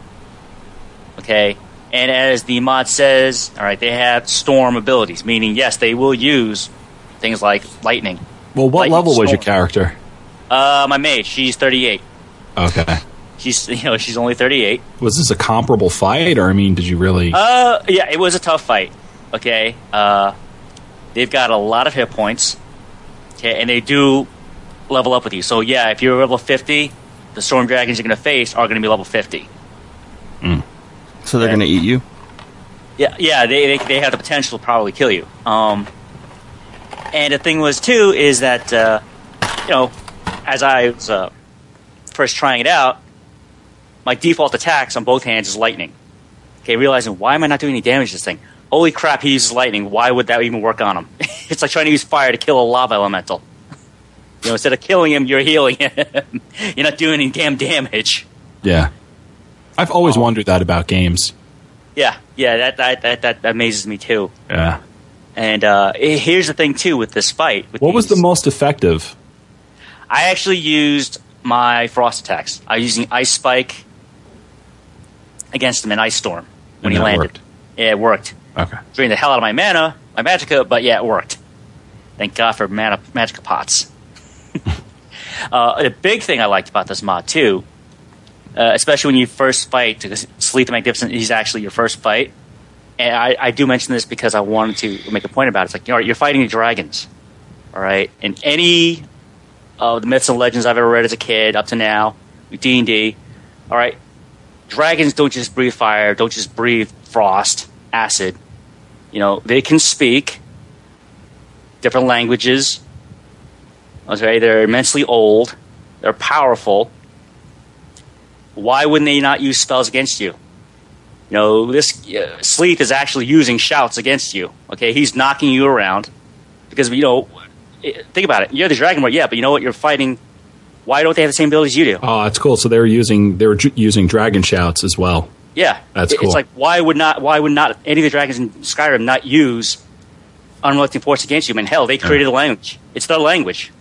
Okay, and as the mod says, all right, they have storm abilities, meaning yes, they will use things like lightning. Well, what Lightning level was your character? Uh, my mage, she's thirty-eight. Okay. She's <laughs> you know she's only thirty-eight. Was this a comparable fight, or I mean, did you really? Uh, yeah, it was a tough fight. Okay, uh, they've got a lot of hit points. Okay, and they do level up with you. So yeah, if you're level fifty, the storm dragons you're going to face are going to be level fifty. So they're going to eat you? Yeah, yeah, they, they they have the potential to probably kill you. Um, and the thing was too is that uh, you know, as I was uh, first trying it out, my default attacks on both hands is lightning. Okay, realizing why am I not doing any damage to this thing? Holy crap, he uses lightning. Why would that even work on him? <laughs> it's like trying to use fire to kill a lava elemental. You know, instead of killing him, you're healing him. <laughs> you're not doing any damn damage. yeah. I've always wondered that about games. Yeah, yeah, that that that, that amazes me too. Yeah. And uh, here's the thing too with this fight. With What was the most effective? I actually used my frost attacks. I was using ice spike against him in ice storm when And he landed. worked. Yeah, it worked. Okay. Drained the hell out of my mana, my magicka, but yeah, it worked. Thank God for mana magicka pots. <laughs> uh, the big thing I liked about this mod too, uh, especially when you first fight, because the Magnificent is actually your first fight. And I, I do mention this because I wanted to make a point about it. It's like, you know, you're fighting dragons, all right? And any of the myths and legends I've ever read as a kid up to now, D and D, all right, dragons don't just breathe fire, don't just breathe frost, acid. You know, they can speak different languages. Okay, they're immensely old, they're powerful. Why wouldn't they not use spells against you? You know, this uh, Sleeth is actually using shouts against you. Okay, he's knocking you around because you know. Think about it. You're the dragon, yeah, but you know what? You're fighting. Why don't they have the same abilities you do? Oh, that's cool. So they were using they were ju- using dragon shouts as well. Yeah, That's It- cool. It's like why would not why would not any of the dragons in Skyrim not use unrelenting force against you? I mean, hell, they created a language. It's their language,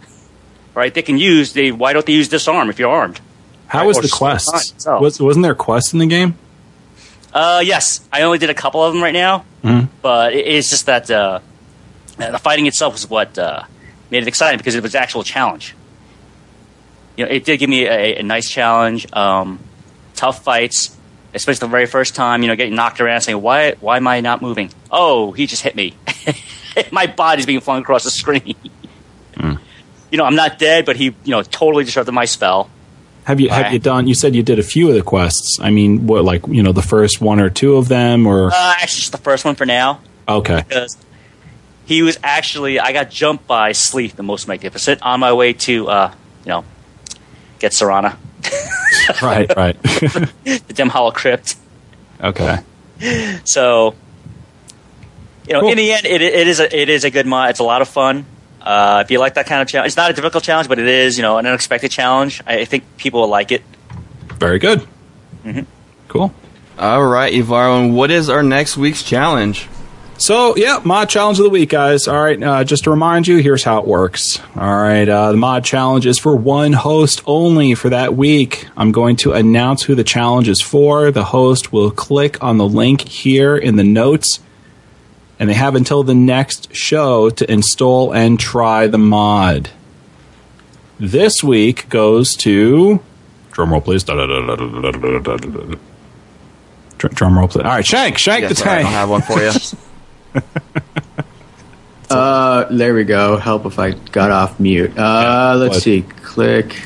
right? They can use. They why don't they use disarm if you're armed? How was the quest? so- Was wasn't there a quest in the game? Uh, yes, I only did a couple of them right now, Mhm. but it, it's just that uh, the fighting itself was what uh, made it exciting because it was an actual challenge. You know, it did give me a, a nice challenge. Um, tough fights, especially the very first time. You know, getting knocked around, saying, "Why? Why am I not moving?" Oh, he just hit me. <laughs> My body's being flung across the screen. You know, I'm not dead, but he, you know, totally disrupted my spell. Have you have Right. you done? You said you did a few of the quests. I mean, what like you know the first one or two of them, or Uh, actually, just the first one for now. okay, because he was actually I got jumped by Sleeth, the most magnificent, on my way to uh, you know get Serana, <laughs> right, right, <laughs> the Dimhollow Crypt. okay. So you know, Cool. in the end, it, it is a it is a good mod. It's a lot of fun. Uh, if you like that kind of challenge, it's not a difficult challenge, but it is you know an unexpected challenge. I, I think people will like it. Very good. Mm-hmm. Cool. All right, Ivaro, and what is our next week's challenge? So, yeah, mod challenge of the week, guys. All right, uh, just to remind you, here's how it works. All right, uh, the mod challenge is for one host only for that week. I'm going to announce who the challenge is for. The host will click on the link here in the notes, and they have until the next show to install and try the mod. This week goes to. Drumroll, please. Drum roll, please. All right, Shank, Shank Yes, the sorry, I don't have one for you. <laughs> Uh, there we go. Help if I got off mute. Uh, let's what? see. Click.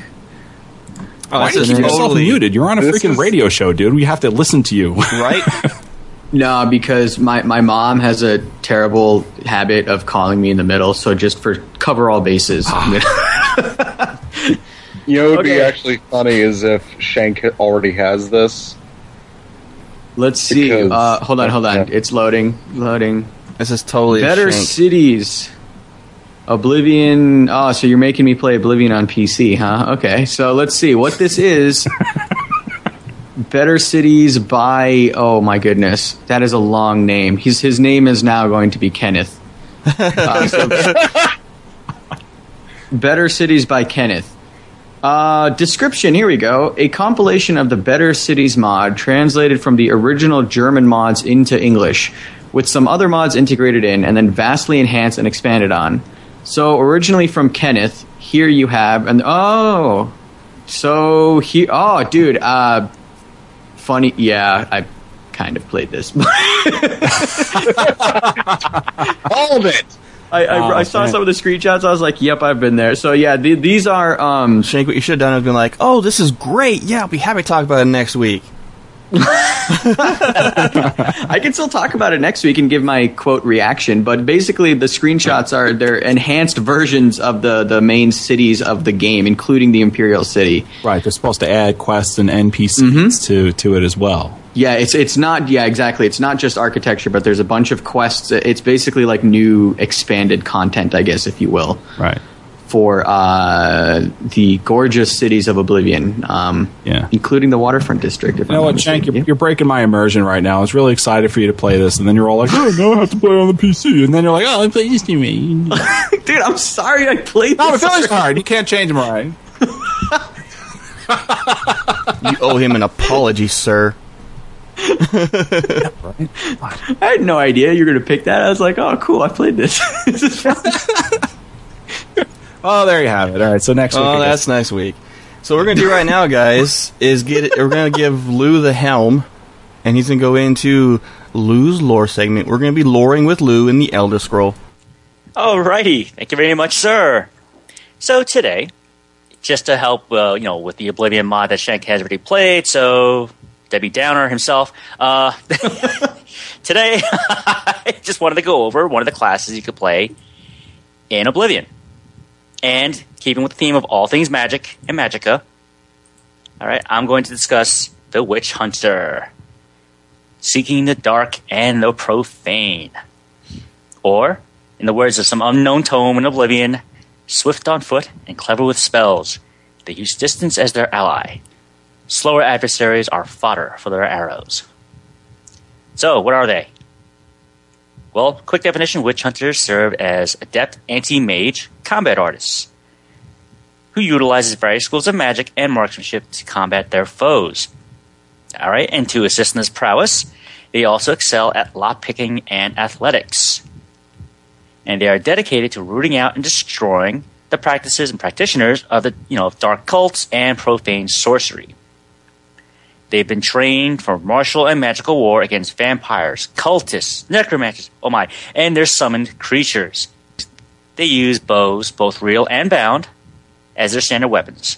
Oh, Why do you this keep yourself totally- muted? You're on a This freaking is- radio show, dude. We have to listen to you. right? <laughs> No, because my, my mom has a terrible habit of calling me in the middle. So just for cover all bases, I'm <laughs> You know, what would be actually funny is if Shank already has this. let's see. Because- Uh, hold on, hold on. Yeah. It's loading. Loading. This is totally a Better shank. cities. Oblivion. Oh, so you're making me play Oblivion on PC, huh? Okay, so let's see what this is. <laughs> Better Cities by. Oh my goodness, that is a long name. His his name is now going to be Kenneth. Uh, so- <laughs> Better Cities by Kenneth. Uh, description, here we go. A compilation of the Better Cities mod translated from the original German mods into English, with some other mods integrated in and then vastly enhanced and expanded on. So, originally from Kenneth, here you have, and oh, so he, oh, dude, uh, funny, yeah, I kind of played this. <laughs> All of it. I, I, Oh, I saw man. some of the screenshots. I was like, "Yep, I've been there." So yeah, the, these are um, Shank, what you should have done is been like, "Oh, this is great! Yeah, I'll be happy to talk about it next week." <laughs> I can still talk about it next week and give my quote reaction, but basically the screenshots are they're enhanced versions of the the main cities of the game, including the Imperial City. Right, they're supposed to add quests and NPCs mm-hmm. to to it as well. Yeah, it's it's not yeah exactly. It's not just architecture, but there's a bunch of quests. It's basically like new expanded content, I guess, if you will, Right. For uh, the gorgeous cities of Oblivion. Um, Yeah. including the waterfront district. If You know I'm what, Shank? You're, you're breaking my immersion right now. I was really excited for you to play this, and then you're all like, "Oh, no, I have to play on the PC," and then you're like, "Oh, I play this to me." dude, I'm sorry I played. but this Philly's hard. You can't change them, right? You owe him an apology, sir. <laughs> I had no idea you were going to pick that. I was like, oh, cool, I played this. <laughs> This is fun. <laughs> Oh, there you have it. All right, so next week. Oh, that's nice week. So what we're gonna do right now, guys, is get it. We're gonna give Lou the helm, and he's gonna go into Lou's lore segment. We're gonna be loring with Lou in the Elder Scroll. Alrighty, thank you very much, sir. So today, just to help, uh, you know, with the Oblivion mod that Shank has already played, so Debbie Downer himself, uh, <laughs> today <laughs> I just wanted to go over one of the classes you could play in Oblivion, and keeping with the theme of all things magic and magicka. All right, I'm going to discuss the Witch Hunter, seeking the dark and the profane. Or, in the words of some unknown tome in Oblivion, swift on foot and clever with spells, they use distance as their ally. Slower adversaries are fodder for their arrows. So, what are they? Well, quick definition witch hunters serve as adept anti mage combat artists who utilizes various schools of magic and marksmanship to combat their foes. All right, and to assist in this prowess, they also excel at lockpicking and athletics and they are dedicated to rooting out and destroying the practices and practitioners of the you know dark cults and profane sorcery. They've been trained for martial and magical war against vampires, cultists, necromancers, oh my, and their summoned creatures. They use bows, both real and bound, as their standard weapons.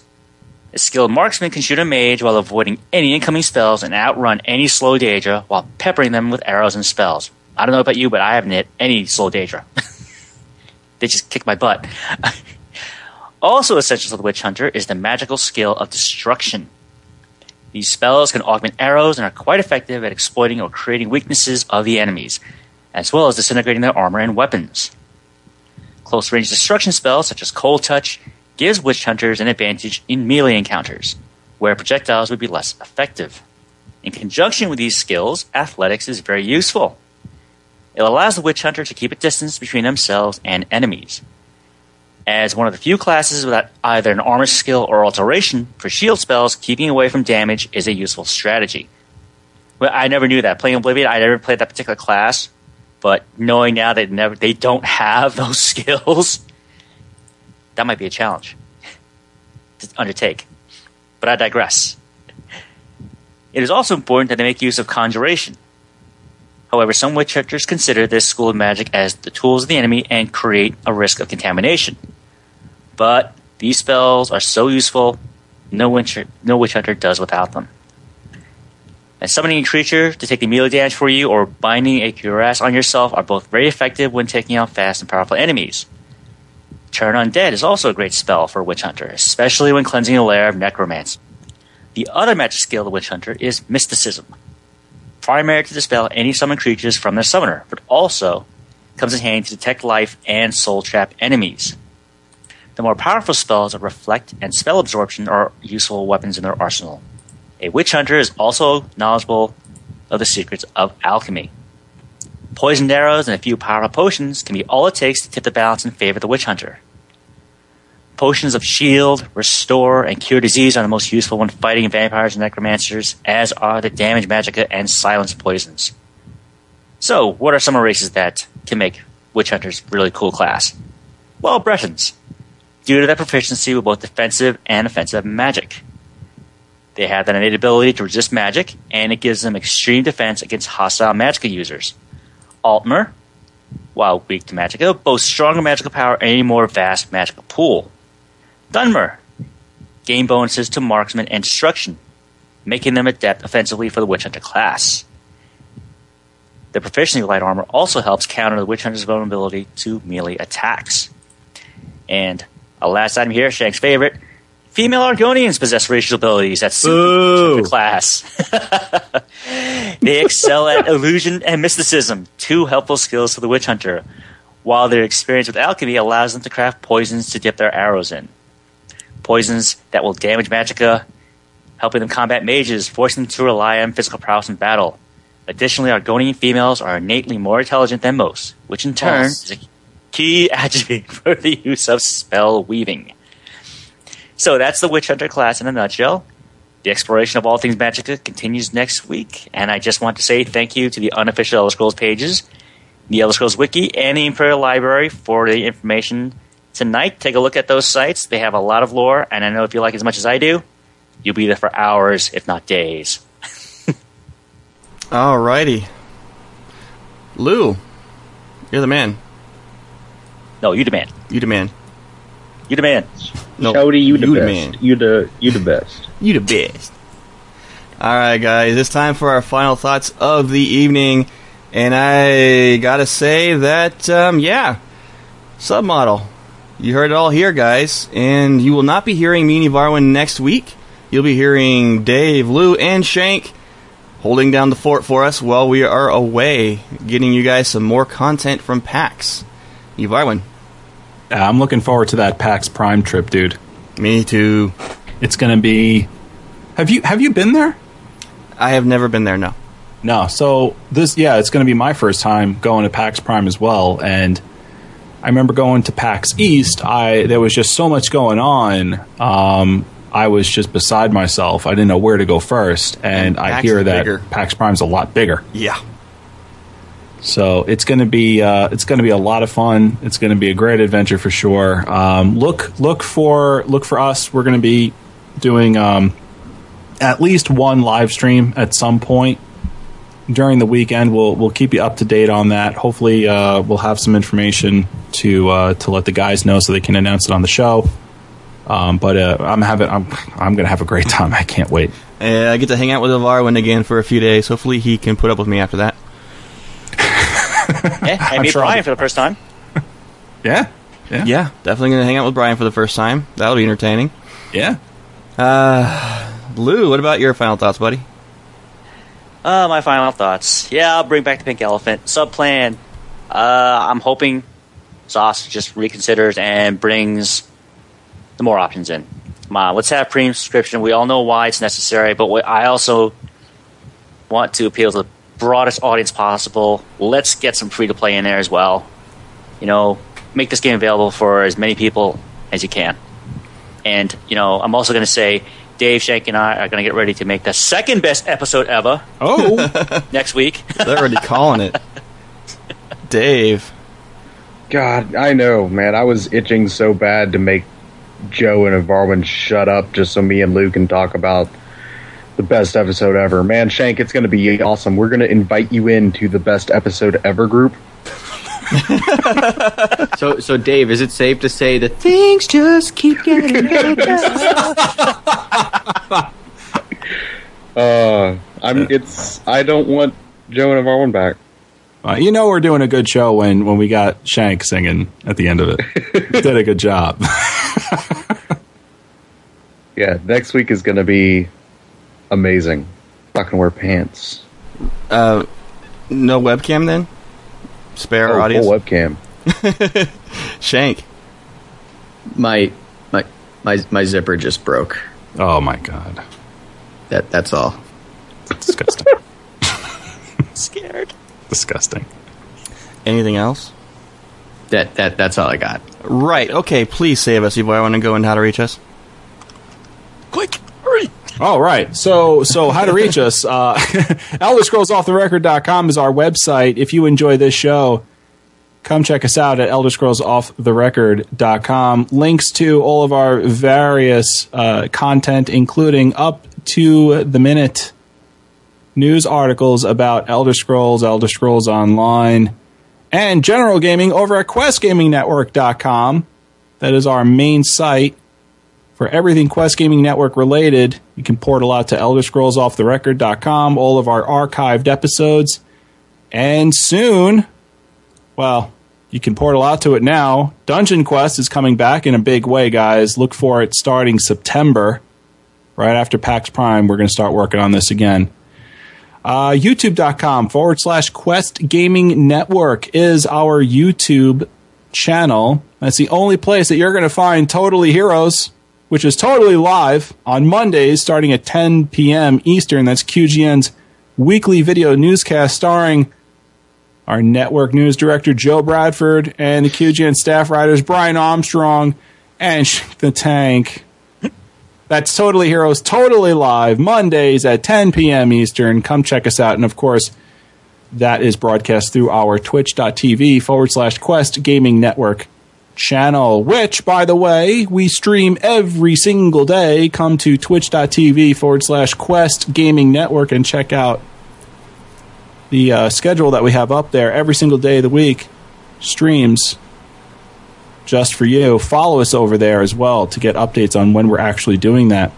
A skilled marksman can shoot a mage while avoiding any incoming spells and outrun any slow Daedra while peppering them with arrows and spells. I don't know about you, but I haven't hit any slow Daedra. <laughs> they just kick my butt. <laughs> also essential to the Witch Hunter is the magical skill of destruction. These spells can augment arrows and are quite effective at exploiting or creating weaknesses of the enemies, as well as disintegrating their armor and weapons. Close range destruction spells such as Cold Touch gives Witch Hunters an advantage in melee encounters, where projectiles would be less effective. In conjunction with these skills, athletics is very useful. It allows the Witch Hunter to keep a distance between themselves and enemies. As one of the few classes without either an armor skill or alteration for shield spells, keeping away from damage is a useful strategy. Well, I never knew that. Playing Oblivion, I never played that particular class, but knowing now that never they don't <laughs> have those skills, that might be a challenge <laughs> to undertake. But I digress. It is also important that they make use of conjuration. However, some witch hunters consider this school of magic as the tools of the enemy and create a risk of contamination. But these spells are so useful, no witch, no witch hunter does without them. And summoning a creature to take the melee damage for you or binding a cuirass on yourself are both very effective when taking out fast and powerful enemies. Turn Undead is also a great spell for a witch hunter, especially when cleansing a lair of necromancy. The other magic skill of the witch hunter is mysticism primary to dispel any summoned creatures from their summoner, but also comes in handy to detect life and soul trap enemies. The more powerful spells of Reflect and Spell Absorption are useful weapons in their arsenal. A witch hunter is also knowledgeable of the secrets of alchemy. Poisoned arrows and a few powerful potions can be all it takes to tip the balance in favor of the witch hunter. Potions of shield, restore, and cure disease are the most useful when fighting vampires and necromancers, as are the damage magicka and silence poisons. So, what are some races that can make witch hunters really cool class? Well, Bretons due to their proficiency with both defensive and offensive magic. They have that innate ability to resist magic, and it gives them extreme defense against hostile magic users. Altmer, while weak to magicka, boasts stronger magical power and a more vast magical pool. Dunmer, gain bonuses to marksman and destruction, making them adept offensively for the Witch Hunter class. The proficiency of light armor also helps counter the Witch Hunter's vulnerability to melee attacks. And a last item here, Shank's favorite. Female Argonians possess racial abilities that suit the class. <laughs> they excel at illusion and mysticism, two helpful skills for the witch hunter, while their experience with alchemy allows them to craft poisons to dip their arrows in. Poisons that will damage magicka, helping them combat mages, forcing them to rely on physical prowess in battle. Additionally, Argonian females are innately more intelligent than most, which in turn is a key <laughs> attribute for the use of spell weaving. So that's the Witch Hunter class in a nutshell. The exploration of all things Magicka continues next week, and I just want to say thank you to the unofficial Elder Scrolls pages, the Elder Scrolls Wiki, and the Imperial Library for the information tonight. Take a look at those sites. They have a lot of lore, and I know if you like as much as I do, you'll be there for hours, if not days. <laughs> Alrighty. Lou, you're the man. No, you demand. You demand. You demand. No, Shouty, you the you best. demand. You the you the best. You the best. Alright, guys, it's time for our final thoughts of the evening. And I gotta say that, um, yeah, submodel. You heard it all here, guys. And you will not be hearing Meanie Varwin next week. You'll be hearing Dave, Lou, and Shank holding down the fort for us while we are away, getting you guys some more content from PAX. Varwin. Yeah, I'm looking forward to that PAX Prime trip, dude. Me too. It's going to be. Have you have you been there? I have never been there, no. No. So this, yeah, it's going to be my first time going to PAX Prime as well, and I remember going to PAX East. I there was just so much going on. Um, I was just beside myself. I didn't know where to go first, and I hear that bigger. PAX Prime's a lot bigger. Yeah. So it's going to be uh, it's going to be a lot of fun. It's going to be a great adventure for sure. Um, look look for look for us. We're going to be doing um, at least one live stream at some point during the weekend. We'll we'll keep you up to date on that. Hopefully, uh, we'll have some information to uh, to let the guys know so they can announce it on the show. Um, but uh, I'm having I'm I'm going to have a great time. I can't wait. I get to hang out with Varwin again for a few days. Hopefully, he can put up with me after that. Yeah, <laughs> and meet sure Brian for the first time. <laughs> Yeah, yeah, Yeah, definitely going to hang out with Brian for the first time. That'll be entertaining. yeah. Uh, Lou, what about your final thoughts, buddy? Uh, my final thoughts. Yeah, I'll bring back the pink elephant. Subplan. Uh, I'm hoping ZOS just reconsiders and brings the more options in. Come on, let's have premium subscription. We all know why it's necessary, but what I also want to appeal to the broadest audience possible. Let's get some free to play in there as well. You know, make this game available for as many people as you can. And, you know, I'm also going to say Dave, Shank, and I are going to get ready to make the second best episode ever Oh, <laughs> next week. <laughs> They're already calling it. Dave. God, I know, man. I was itching so bad to make Joe and Varwin shut up just so me and Lou can talk about the best episode ever. Man, Shank, it's going to be awesome. We're going to invite you into the best episode ever group. <laughs> So, so Dave, is it safe to say that things just keep getting <laughs> better? Uh, I'm. It's. I don't want Joe and Varwin back. Uh, you know we're doing a good show when, when we got Shank singing at the end of it. <laughs> Did a good job. Yeah, next week is going to be amazing. Not going to wear pants. Uh, no webcam then? spare Oh, audience. full webcam. <laughs> Shank. My my my my zipper just broke. Oh my god, That that's all. disgusting, <laughs> Scared. disgusting. Anything else? That that that's all I got. Right. Okay. Please save us, Evo. I want to go and how to reach us. Quick, hurry. All right. So, so how to reach us? Uh, <laughs> ElderScrollsOffTheRecord.com is our website. If you enjoy this show, come check us out at ElderScrollsOffTheRecord.com. Links to all of our various uh, content, including up to the minute news articles about Elder Scrolls, Elder Scrolls Online, and general gaming over at QuestGamingNetwork.com. That is our main site for everything Quest Gaming Network related, you can portal out to ElderScrollsOffTheRecord.com, all of our archived episodes. And soon, well, you can portal out to it now. Dungeon Quest is coming back in a big way, guys. Look for it starting September. Right after PAX Prime, we're going to start working on this again. Uh, YouTube.com forward slash Quest Gaming Network is our YouTube channel. That's the only place that you're going to find Totally Heroes which is totally live on Mondays starting at 10 p.m. Eastern. That's QGN's weekly video newscast starring our network news director, Joe Bradford, and the QGN staff writers, Brian Armstrong and the Tank. That's Totally Heroes, totally live, Mondays at 10 p.m. Eastern. Come check us out. And of course, that is broadcast through our twitch.tv forward slash quest gaming network channel, which, by the way, we stream every single day. Come to twitch.tv forward slash quest gaming network and check out the uh, schedule that we have up there every single day of the week. Streams just for you. Follow us over there as well to get updates on when we're actually doing that.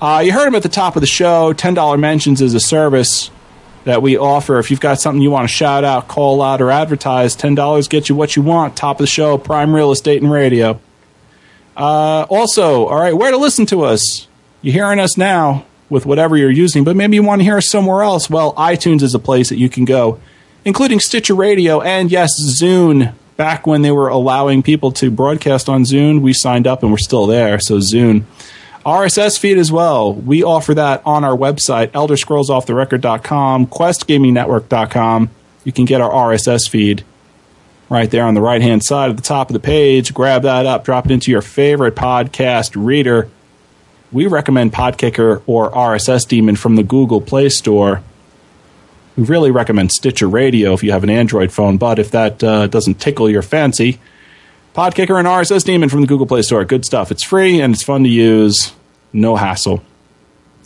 Uh, you heard him at the top of the show. $10 mentions is a service that we offer. If you've got something you want to shout out, call out, or advertise, $10 gets you what you want. Top of the show, Prime Real Estate and Radio. Uh, also, all right, where to listen to us? You're hearing us now with whatever you're using, but maybe you want to hear us somewhere else. Well, iTunes is a place that you can go, including Stitcher Radio and, yes, Zune. Back when they were allowing people to broadcast on Zune, we signed up and we're still there. So, Zune. RSS feed as well. We offer that on our website, elderscrollsofftherecord.com, questgamingnetwork.com. You can get our RSS feed right there on the right hand side at the top of the page. Grab that up, drop it into your favorite podcast reader. We recommend Podkicker or RSS Demon from the Google Play Store. We really recommend Stitcher Radio if you have an Android phone, but if that uh, doesn't tickle your fancy, Podkicker and RSS Demon from the Google Play Store. Good stuff. It's free and it's fun to use. No hassle.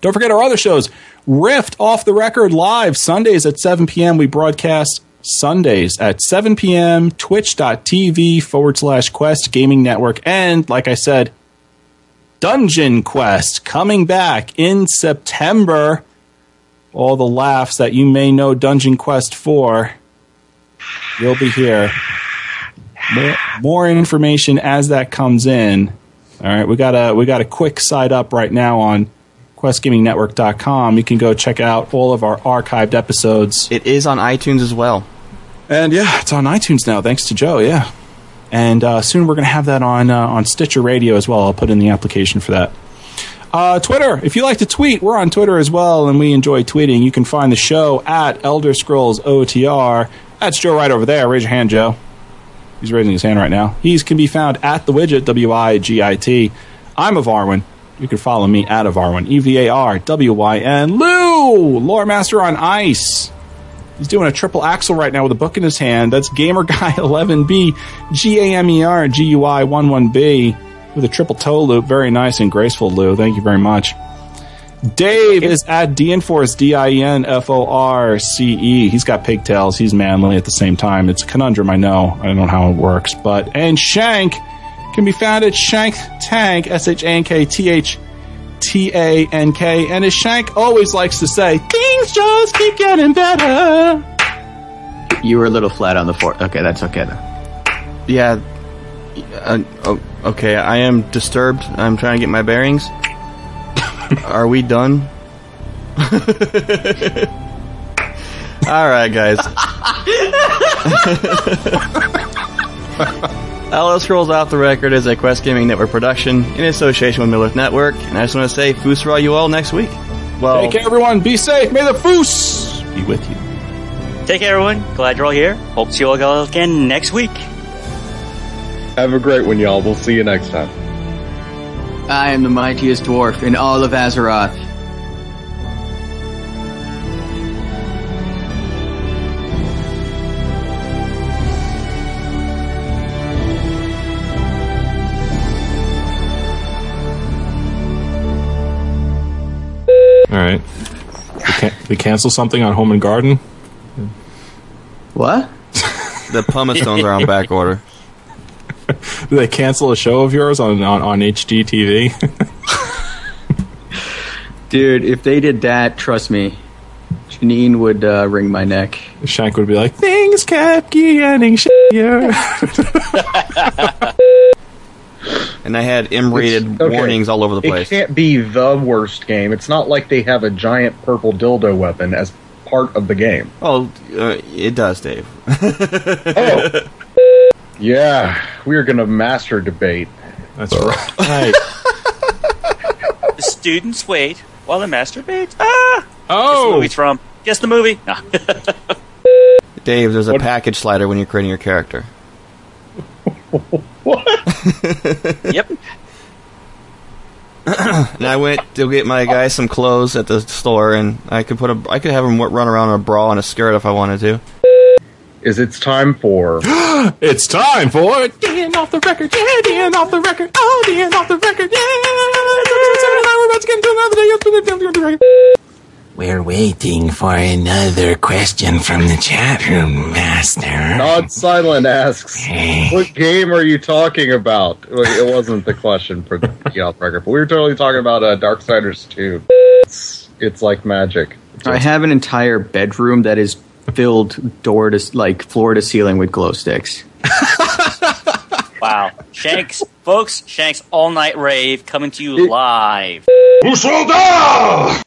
Don't forget our other shows. Rift Off the Record Live, Sundays at 7 p.m. We broadcast Sundays at 7 p.m. Twitch.tv forward slash Quest Gaming Network. And like I said, Dungeon Quest coming back in September. All the laughs that you may know Dungeon Quest for will be here. More, more information as that comes in. All right, we got a we got a quick side up right now on questgamingnetwork.com. You can go check out all of our archived episodes. It is on iTunes as well. And yeah, it's on iTunes now, thanks to Joe. Yeah, and uh, soon we're going to have that on uh, on Stitcher Radio as well. I'll put in the application for that. Uh, Twitter, if you like to tweet, we're on Twitter as well, and we enjoy tweeting. You can find the show at Elder Scrolls OTR. That's Joe right over there. Raise your hand, Joe. He's raising his hand right now. He can be found at the widget, W I G I T. I'm a Varwin. You can follow me at a E V A R W Y N. Lou, Lore Master on Ice. He's doing a triple axel right now with a book in his hand. That's Gamer Guy <laughs> 11B, G A M E R G U I 11B, with a triple toe loop. Very nice and graceful, Lou. Thank you very much. Dave is at Dienforce, D I E N F O R C E. He's got pigtails. He's manly at the same time. It's a conundrum, I know. I don't know how it works. But, and Shank can be found at Shank Tank, S H A N K T H T A N K. And as Shank always likes to say, things just keep getting better. You were a little flat on the floor. Okay, that's okay though. Yeah. Uh, oh, okay, I am disturbed. I'm trying to get my bearings. Are we done? All right, guys. <laughs> Elder Scrolls Off the Record is a Quest Gaming Network production in association with Miller's Network, and I just want to say, Foos for all you all next week. Well, Take care, everyone. Be safe. May the foos be with you. Take care, everyone. Glad you're all here. Hope to see you all again next week. Have a great one, y'all. We'll see you next time. I am the mightiest dwarf in all of Azeroth. All right. We, can- we cancel something on Home and Garden. What? the pumice stones are on back order. Do they cancel a show of yours on on, on HGTV? Dude, if they did that, trust me, Janine would uh, wring my neck. Shank would be like, things kept getting shittier. <laughs> And I had M-rated Okay. warnings all over the place. It place. can't be the worst game. It's not like they have a giant purple dildo weapon as part of the game. Oh, uh, it does, Dave. Oh. <laughs> yeah, we are going to master debate. That's right. <laughs> <laughs> The students wait while the masturbate. Ah! Oh! Guess the Oh, movie's from. Guess the movie. No. <laughs> Dave, there's a What- package slider when you're creating your character. What? yep. <clears throat> And I went to get my guy some clothes at the store, and I could put a, I could have him run around in a bra and a skirt if I wanted to. Is it's time for <gasps> it's time for Dan off the record. Yeah, Dan off the record. Oh, Dan off the record. Yeah. We're about to get into another day. We're waiting for another question from the chat room, Master. Not Silent asks, what game are you talking about? It wasn't the question for the <laughs> Yacht record, but we were totally talking about uh, Darksiders 2. It's, it's like magic. I have an entire bedroom that is filled door to like floor to ceiling with glow sticks. <laughs> Wow. Shanks, folks, Shanks All Night Rave coming to you live. Who sold out?